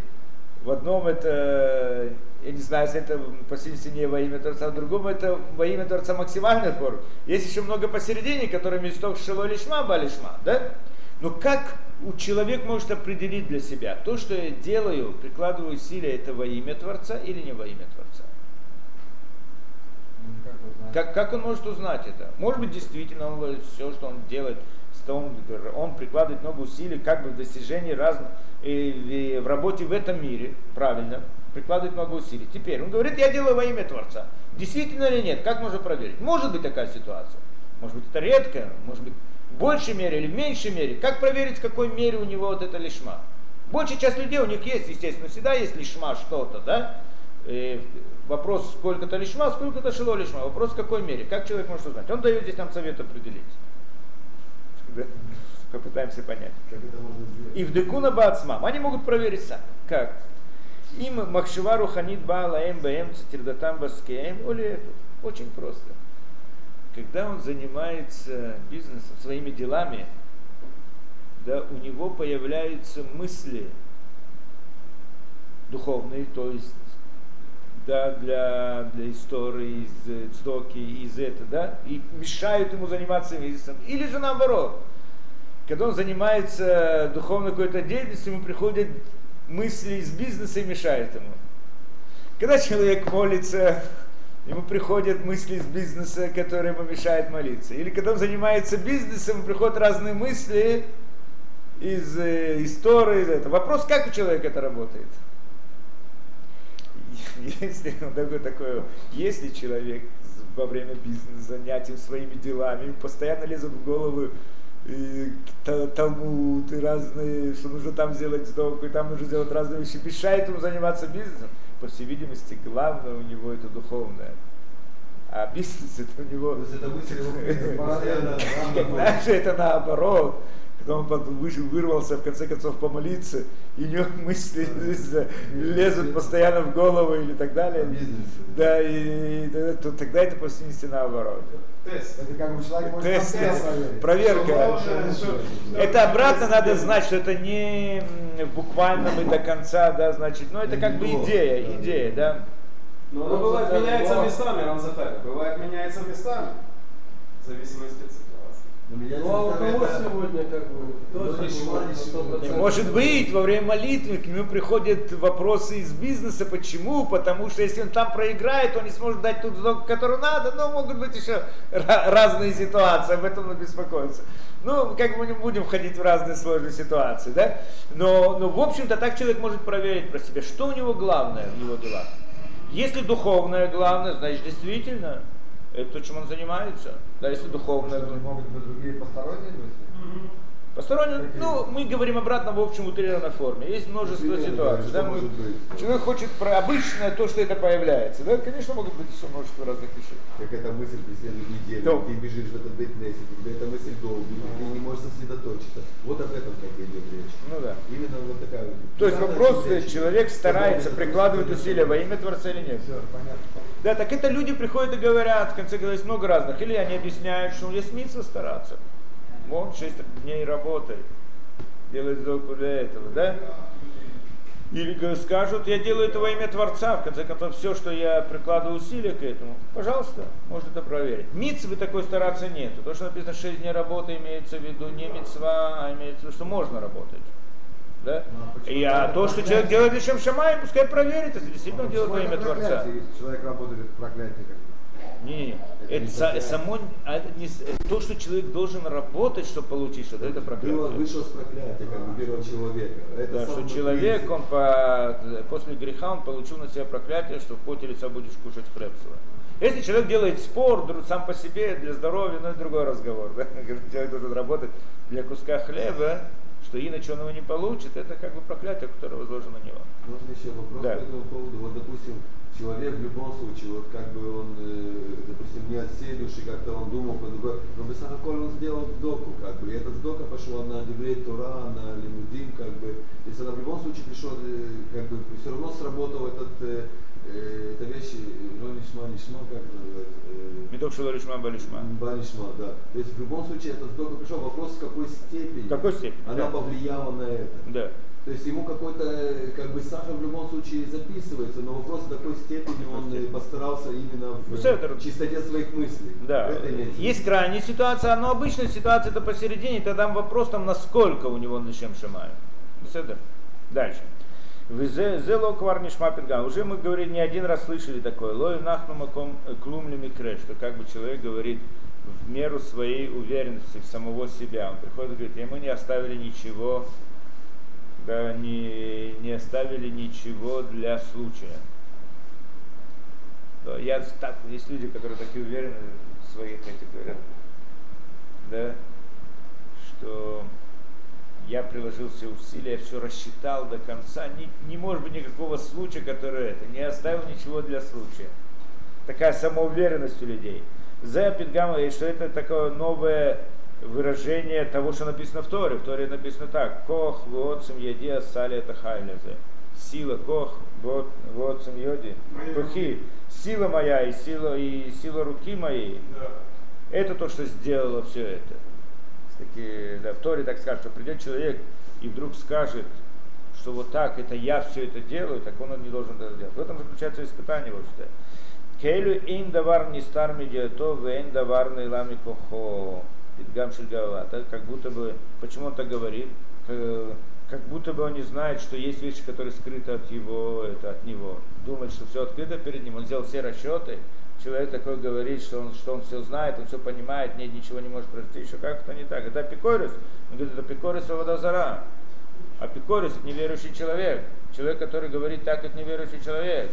В одном это, я не знаю, если это по сути не во имя Творца, в другом это во имя Творца максимальная форма. Есть еще много посередине, которые вместо шило лишма, балишма, да? Но как у человек может определить для себя, то, что я делаю, прикладываю усилия, это во имя Творца или не во имя Творца? Ну, как? Как, он может узнать это? Может быть, действительно, он, все, что он делает, что он, он прикладывает много усилий как бы в достижении разных, и, в работе в этом мире, правильно, прикладывает много усилий. Теперь он говорит, я делаю во имя Творца. Действительно или нет? Как можно проверить? Может быть такая ситуация. Может быть, это редко, может быть, в большей мере или в меньшей мере. Как проверить, в какой мере у него вот это лишма? Большая часть людей, у них есть, естественно, всегда есть лишма что-то, да? И вопрос, сколько-то лишма, сколько-то шило лишма. Вопрос, в какой мере. Как человек может узнать? Он дает здесь нам совет определить. Попытаемся понять. Это? И в Декуна Бацмам. Они могут проверить сами. Как? Им Махшивару Ханит Баала Эм Бэм Цитирдатам Баскеем Оли Очень просто. Когда он занимается бизнесом, своими делами, да, у него появляются мысли духовные, то есть да, для, для истории, из цдоки, из этого, да, и мешают ему заниматься бизнесом. Или же наоборот, когда он занимается духовной какой-то деятельностью, ему приходят мысли из бизнеса и мешают ему. Когда человек молится, ему приходят мысли из бизнеса, которые ему мешают молиться. Или когда он занимается бизнесом, ему приходят разные мысли из э, истории. Из этого. Вопрос, как у человека это работает? Если, такой, такой, если человек во время бизнеса занятий своими делами, постоянно лезут в голову и Талмуд, и разные, что нужно там сделать сдоку, и там нужно сделать разные вещи, мешает ему заниматься бизнесом. По всей видимости, главное у него это духовное. А бизнес это у него... То есть это мысль же это наоборот? Когда он вышел, вырвался в конце концов помолиться, и у него мысли лезут постоянно в голову или так далее. Да, и, и то, тогда это по сути наоборот. Тест. Это как бы человек может Тест, проверка. Это обратно надо знать, что это не м, в буквальном и до конца, да, значит, но это как бы идея, идея, да. Но Оно бывает меняется местами, Рамзафер. Бывает меняется местами. В зависимости от Ну а у кого это- сегодня как бы? Ну, Кто не сегодня может быть, во время молитвы к нему приходят вопросы из бизнеса. Почему? Потому что если он там проиграет, он не сможет дать ту сдоку, которую надо. Но могут быть еще разные ситуации, об этом он беспокоится. Ну, как бы мы не будем входить в разные сложные ситуации, да? Но, но в общем-то, так человек может проверить про себя, что у него главное в его делах. Если духовное главное, значит действительно это то, чем он занимается. Да, если духовное Что, главное. могут быть другие посторонние мысли? Посторонне, ну, мы говорим обратно в общем утрированной форме. Есть множество Примерно, ситуаций. Да, мы- человек хочет про обычное то, что это появляется. Да, конечно, могут быть еще множество разных вещей. Как эта мысль преследует неделю, Да. ты бежишь в этот бейтнесет, у тебя эта мысль долгая, ты не можешь сосредоточиться. Вот об этом как идет речь. Ну да. Именно вот такая вот. То есть вопрос, человек старается, прикладывает это усилия во имя Творца или нет. Все, понятно. Да, так это люди приходят и говорят, в конце концов, много разных. Или они объясняют, что есть смысл стараться. Вон, 6 дней работает, делает доку для этого, да? Или скажут, я делаю это во имя Творца, в конце концов, все, что я прикладываю усилия к этому, пожалуйста, можно это проверить. Митцвы такой стараться нету. То, что написано 6 дней работы, имеется в виду не митцва, а имеется в виду, что можно работать. Да? Ну, а И а то, что человек делает лишь Шамай, пускай проверит, если действительно А делает во имя Творца. Если человек работает, бы. Не, Это это, не само, а не то, что человек должен работать, чтобы получить что-то, это Было, проклятие. вышло с проклятия, как бы первого человека. Это Да, что человек, он по, после греха, он получил на себя проклятие, что в поте лица будешь кушать хлеб свой. Если человек делает спор друг- сам по себе для здоровья, ну это другой разговор. Да? Человек должен работать для куска хлеба, что иначе он его не получит, это как бы проклятие, которое возложено на него. Можно еще вопрос Да. по этому поводу. Вот, допустим, человек в любом случае, вот как бы он, э, допустим, не от всей души, как-то он думал, по другой, но Бесахаколь он сделал доку, как бы, и эта сдока пошла на Деврей Тора, на Лимудим, как бы, есть она в любом случае пришла, э, как бы, все равно сработал этот, э, э, эта вещь, ну, нишма, как это называется? Э, Медок шаларишма балишма. Банишма, да. То есть в любом случае этот сдока пришел, вопрос в какой степени какой степени? она Да. повлияла на это. Да. То есть ему какой-то как бы сахар в любом случае записывается, но вопрос в какой степени он постарался именно в Беседер. чистоте своих мыслей. Да, Это есть крайняя ситуация, но обычная ситуация это посередине, тогда вопрос там, насколько у него на чем шимаю. Беседер. Дальше. Зело кварнишма пинга. Уже мы говорили, не один раз слышали такое. Лой нахну маком клум ли микре, что как бы человек говорит в меру своей уверенности в самого себя. Он приходит и говорит, ему не оставили ничего, да, не, не оставили ничего для случая. Да, я так, есть люди, которые такие уверены в своих этих говорят, да, что я приложил все усилия, все рассчитал до конца, не, не может быть никакого случая, который это, не оставил ничего для случая. Такая самоуверенность у людей. За Пидгама, и что это такое новое выражение того, что написано в Торе. В Торе написано так. Кох, вотсим, еди, асали, это хайлезе. Сила, кох, вотсим, йоди. Кухи. Сила моя и сила, и сила руки моей. Это то, что сделало все это. Таки, да, в Торе так скажет, что придет человек и вдруг скажет, что вот так, это я все это делаю, так он не должен это делать. В этом заключается испытание что. Кейлю ин давар не стар медиато, вен давар не лами кохо. Идгам Шильгавата, как будто бы, почему он так говорит, как будто бы он не знает, что есть вещи, которые скрыты от его, это от него. Думает, что все открыто перед ним, он сделал все расчеты, человек такой говорит, что он, что он все знает, он все понимает, нет, ничего не может произойти, еще как это не так. Это апикорис, он говорит, это апикорис Авадазара. Апикорис это неверующий человек. Человек, который говорит так, как неверующий человек.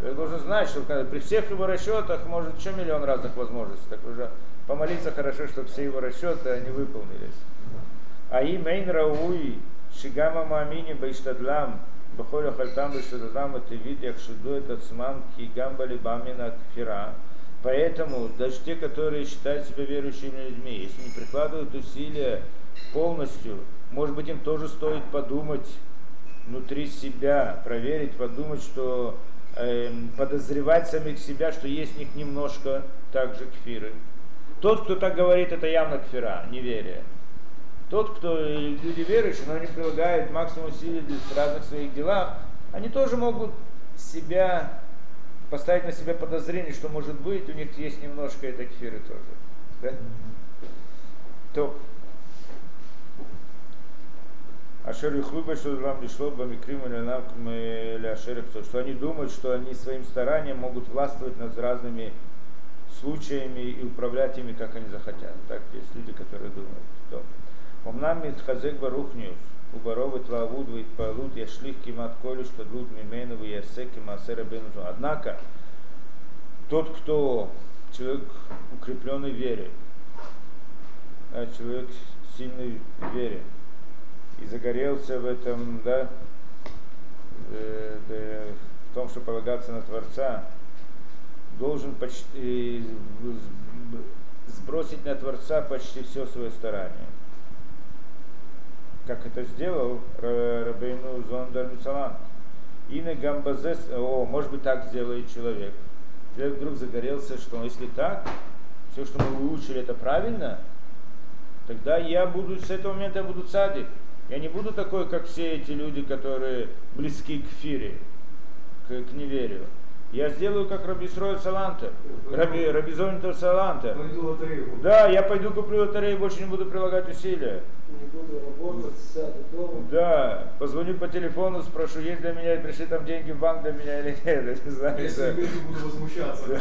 Ты должен знать, что при всех его расчетах может еще миллион разных возможностей. Так уже помолиться хорошо, чтобы все его расчеты они выполнились. А и мейн рауи шигама мамини байштадлам бахоля хальтам байштадлам это видях шиду этот сман кигамбали бамина кфира. Поэтому даже те, которые считают себя верующими людьми, если не прикладывают усилия полностью, может быть им тоже стоит подумать внутри себя, проверить, подумать, что э, подозревать самих себя, что есть в них немножко также кфиры. Тот, кто так говорит, это явно кфира, неверие. Тот, кто люди верующие, но они прилагают максимум усилий в разных своих делах, они тоже могут себя поставить на себя подозрение, что может быть у них есть немножко этой кфиры тоже. Да? То Ашер Юхлуба, что вам не шло, Бамикрим или нам что они думают, что они своим старанием могут властвовать над разными случаями и управлять ими, как они захотят. Так есть люди, которые думают. То. Омнам митхазек барухниус, убаровит лавуд витпалут, яшлих кимат колюш, кадлут мимену, ясек кимасера бенузу. Однако, тот, кто человек укрепленный в вере, а человек сильный в вере, и загорелся в этом, да, э, э, в том, что полагаться на Творца, должен почти сбросить на Творца почти все свое старание. Как это сделал Рабейну Зондар Мусалан. И на Гамбазес, о, может быть так сделает человек. Человек вдруг загорелся, что если так, все, что мы выучили, это правильно, тогда я буду, с этого момента я буду цадик. Я не буду такой, как все эти люди, которые близки к фире, к, к неверию. Я сделаю как Рабисрой Саланта, Раби, Рабизонитов Саланта. Да, я пойду куплю лотерею, больше не буду прилагать усилия. Не буду работать, сяду дома. Да, позвоню по телефону, спрошу, есть для меня, пришли там деньги в банк для меня или нет, я не знаю. Если я буду возмущаться.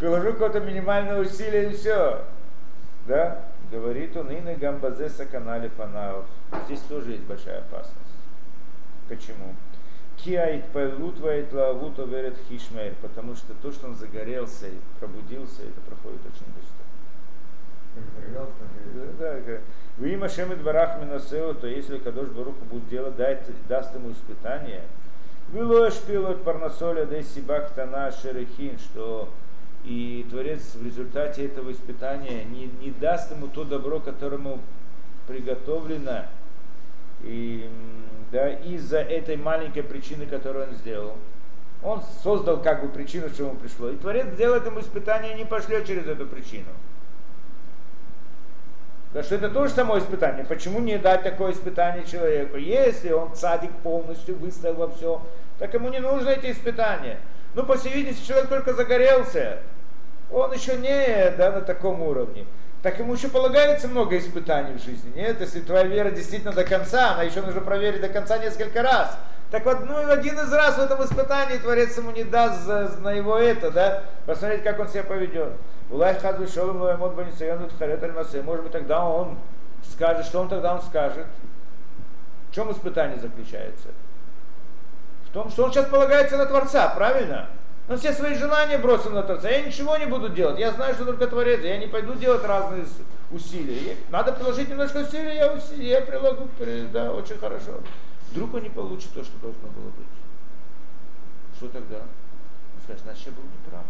Приложу какое-то минимальное усилие и все. Да? Говорит он, и на гамбазе саканали фанаов. Здесь тоже есть большая опасность. Почему? Киаит пайлут вает лавут оверет хишмейр, потому что то, что он загорелся и пробудился, это проходит очень быстро. Да, да. Вы им Ашемет Барах Минасео, то если Кадош Баруху будет делать, дать, даст ему испытание. Вы лоэшпил от Парнасоля де Сибак Тана Шерехин, что и Творец в результате этого испытания не, не даст ему то добро, которому приготовлено, и да, из-за этой маленькой причины, которую он сделал. Он создал как бы причину, что ему пришло. И Творец сделает ему испытание не пошлет через эту причину. Да что это тоже само испытание. Почему не дать такое испытание человеку? Если он садик полностью выставил во все, так ему не нужно эти испытания. Ну, по всей видимости, человек только загорелся. Он еще не да, на таком уровне так ему еще полагается много испытаний в жизни. Нет, если твоя вера действительно до конца, она еще нужно проверить до конца несколько раз. Так вот, ну один из раз в этом испытании Творец ему не даст на его это, да, посмотреть, как он себя поведет. Улай хазу шолом лоемот банисаянут харет Может быть, тогда он скажет, что он тогда он скажет. В чем испытание заключается? В том, что он сейчас полагается на Творца, правильно? Он все свои желания бросил на Творца. Я ничего не буду делать. Я знаю, что только Творец. Я не пойду делать разные усилия. Надо приложить немножко усилий, я, усилия, я прилагу. Да, очень хорошо. Вдруг он не получит то, что должно было быть. Что тогда? Он скажет, значит, я был неправ.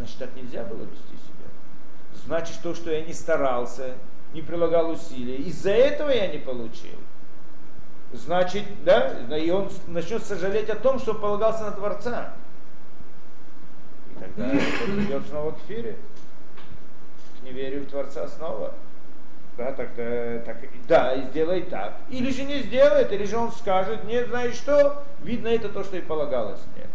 Значит, так нельзя было вести себя. значит то, что я не старался, не прилагал усилий. Из-за этого я не получил. Значит, да, и он начнет сожалеть о том, что полагался на Творца. И тогда он придет снова к фире, к неверию в Творца снова. Да, так, так, да, и сделай так. Или же не сделает, или же он скажет, нет, знаешь что, видно это то, что и полагалось мне.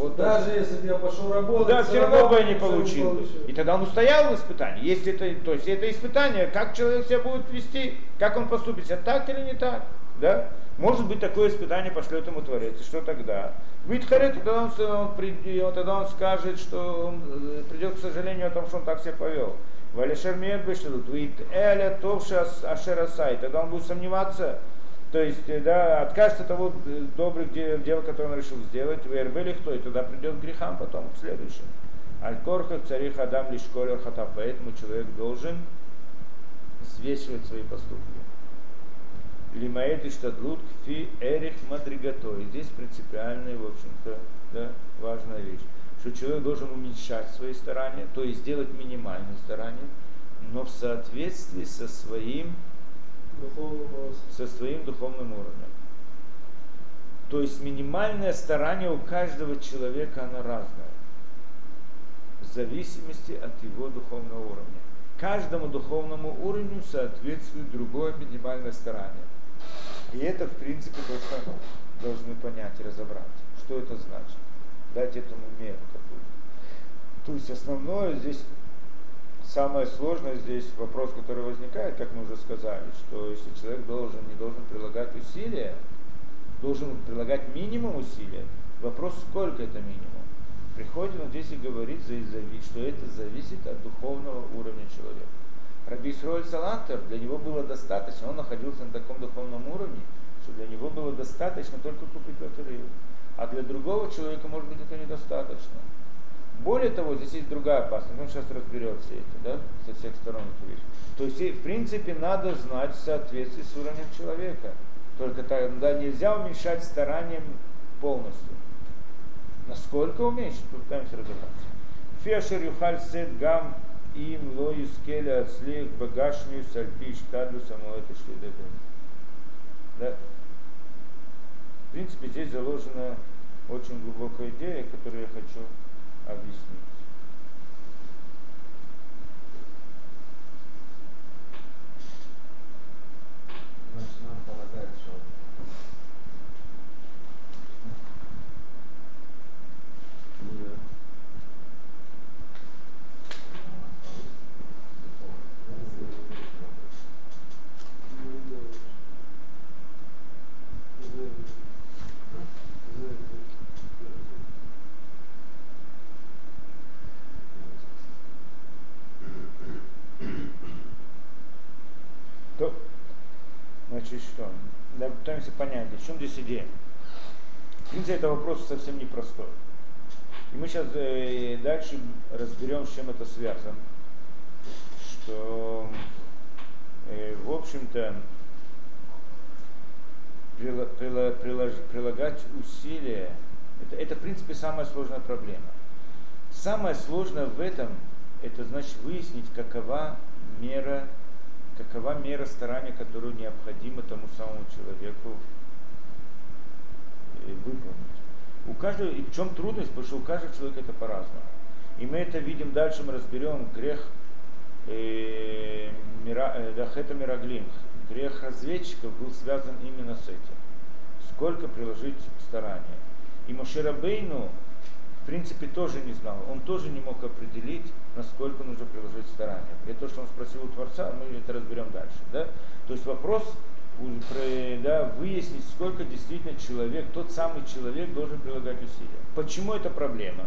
Вот даже если бы я пошел работать, да, все равно бы я не получил. получил. И тогда он устоял в испытании. Если это, то есть это испытание, как человек себя будет вести, как он поступит, себя так или не так. Да? Может быть, такое испытание пошлет ему Творец. И что тогда? Будет харет, тогда он, он, придет, тогда он скажет, что он э, придет к сожалению о том, что он так себя повел. Валишер мед бешелут, вит эля товша ашерасай. Тогда он будет сомневаться, то есть, э, да, откажется от того э, добрых дел, дел, которые он решил сделать, в кто, и туда придет к грехам потом, к следующим. Аль-Корхах царих Адам лишь колер хата, поэтому человек должен взвешивать свои поступки. Лимаэт и штадлут фи эрих мадригато. Здесь принципиальная, в общем-то, да, важная вещь. Что человек должен уменьшать свои старания, то есть делать минимальные старания, но в соответствии со своим Со своим духовным уровнем. То есть минимальное старание у каждого человека, оно разное. В зависимости от его духовного уровня. Каждому духовному уровню соответствует другое минимальное старание. И это, в принципе, то, что должны понять и разобрать. Что это значит? Дать этому меру какую-то. То есть основное здесь самое сложное здесь вопрос, который возникает, как мы уже сказали, что если человек должен, не должен прилагать усилия, должен прилагать минимум усилия, вопрос, сколько это минимум. Приходит он здесь и говорит, что это зависит от духовного уровня человека. Раби Исроэль Салантер, для него было достаточно, он находился на таком духовном уровне, что для него было достаточно только купить лотерею. А для другого человека, может быть, это недостаточно. Более того, здесь есть другая опасность, он сейчас разберет все эти, да, со всех сторон эту вещь. То есть, в принципе, надо знать в соответствии с уровнем человека. Только тогда нельзя уменьшать старанием полностью. Насколько уменьшить, попытаемся разобраться. Фешер юхаль сет гам им ло юскеля отслех багашню сальпи само это что Да? В принципе, здесь заложена очень глубокая идея, которую я хочу объяснить. Чем здесь идея. В принципе, это вопрос совсем непростой. И мы сейчас э, дальше разберем, с чем это связано. Что, э, в общем-то, прилагать усилия, это, это, в принципе, самая сложная проблема. Самое сложное в этом, это значит выяснить, какова мера, какова мера старания, которую необходимо тому самому человеку выполнить. У каждого, и в чем трудность, потому что у каждого человека это по-разному. И мы это видим дальше, мы разберем грех э, э, Дахета Мираглим. Грех разведчиков был связан именно с этим. Сколько приложить старания. И Мошерабейну, в принципе, тоже не знал. Он тоже не мог определить, насколько нужно приложить старания. Это то, что он спросил у Творца, мы это разберем дальше. Да? То есть вопрос да, выяснить, сколько действительно человек, тот самый человек должен прилагать усилия. Почему это проблема?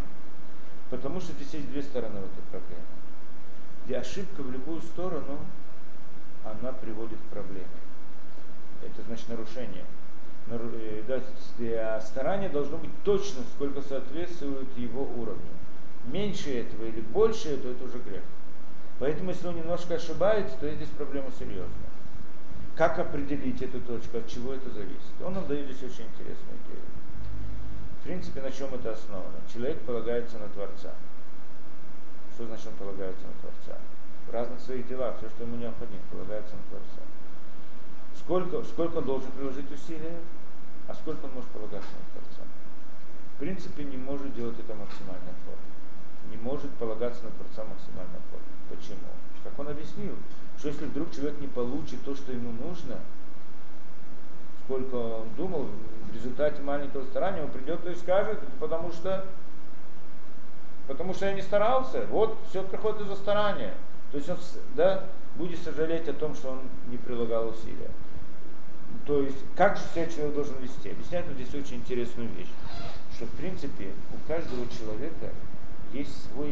Потому что здесь есть две стороны в этой проблемы. Где ошибка в любую сторону, она приводит к проблеме. Это значит нарушение. Нару- э, да, э, старание должно быть точно, сколько соответствует его уровню. Меньше этого или больше этого, это уже грех. Поэтому, если он немножко ошибается, то здесь проблема серьезная. Как определить эту точку, от чего это зависит? Он нам дает здесь очень интересную идею. В принципе, на чем это основано? Человек полагается на Творца. Что значит он полагается на Творца? В разных своих делах, все, что ему необходимо, полагается на Творца. Сколько, сколько он должен приложить усилия, а сколько он может полагаться на Творца. В принципе, не может делать это максимальной форме. Не может полагаться на Творца максимальной форме. Почему? Как он объяснил, что если вдруг человек не получит то, что ему нужно, сколько он думал, в результате маленького старания он придет и скажет, потому что потому что я не старался, вот все приходит из-за старания. То есть он да, будет сожалеть о том, что он не прилагал усилия. То есть, как же себя человек должен вести? Объясняет он здесь очень интересную вещь, что в принципе у каждого человека есть свой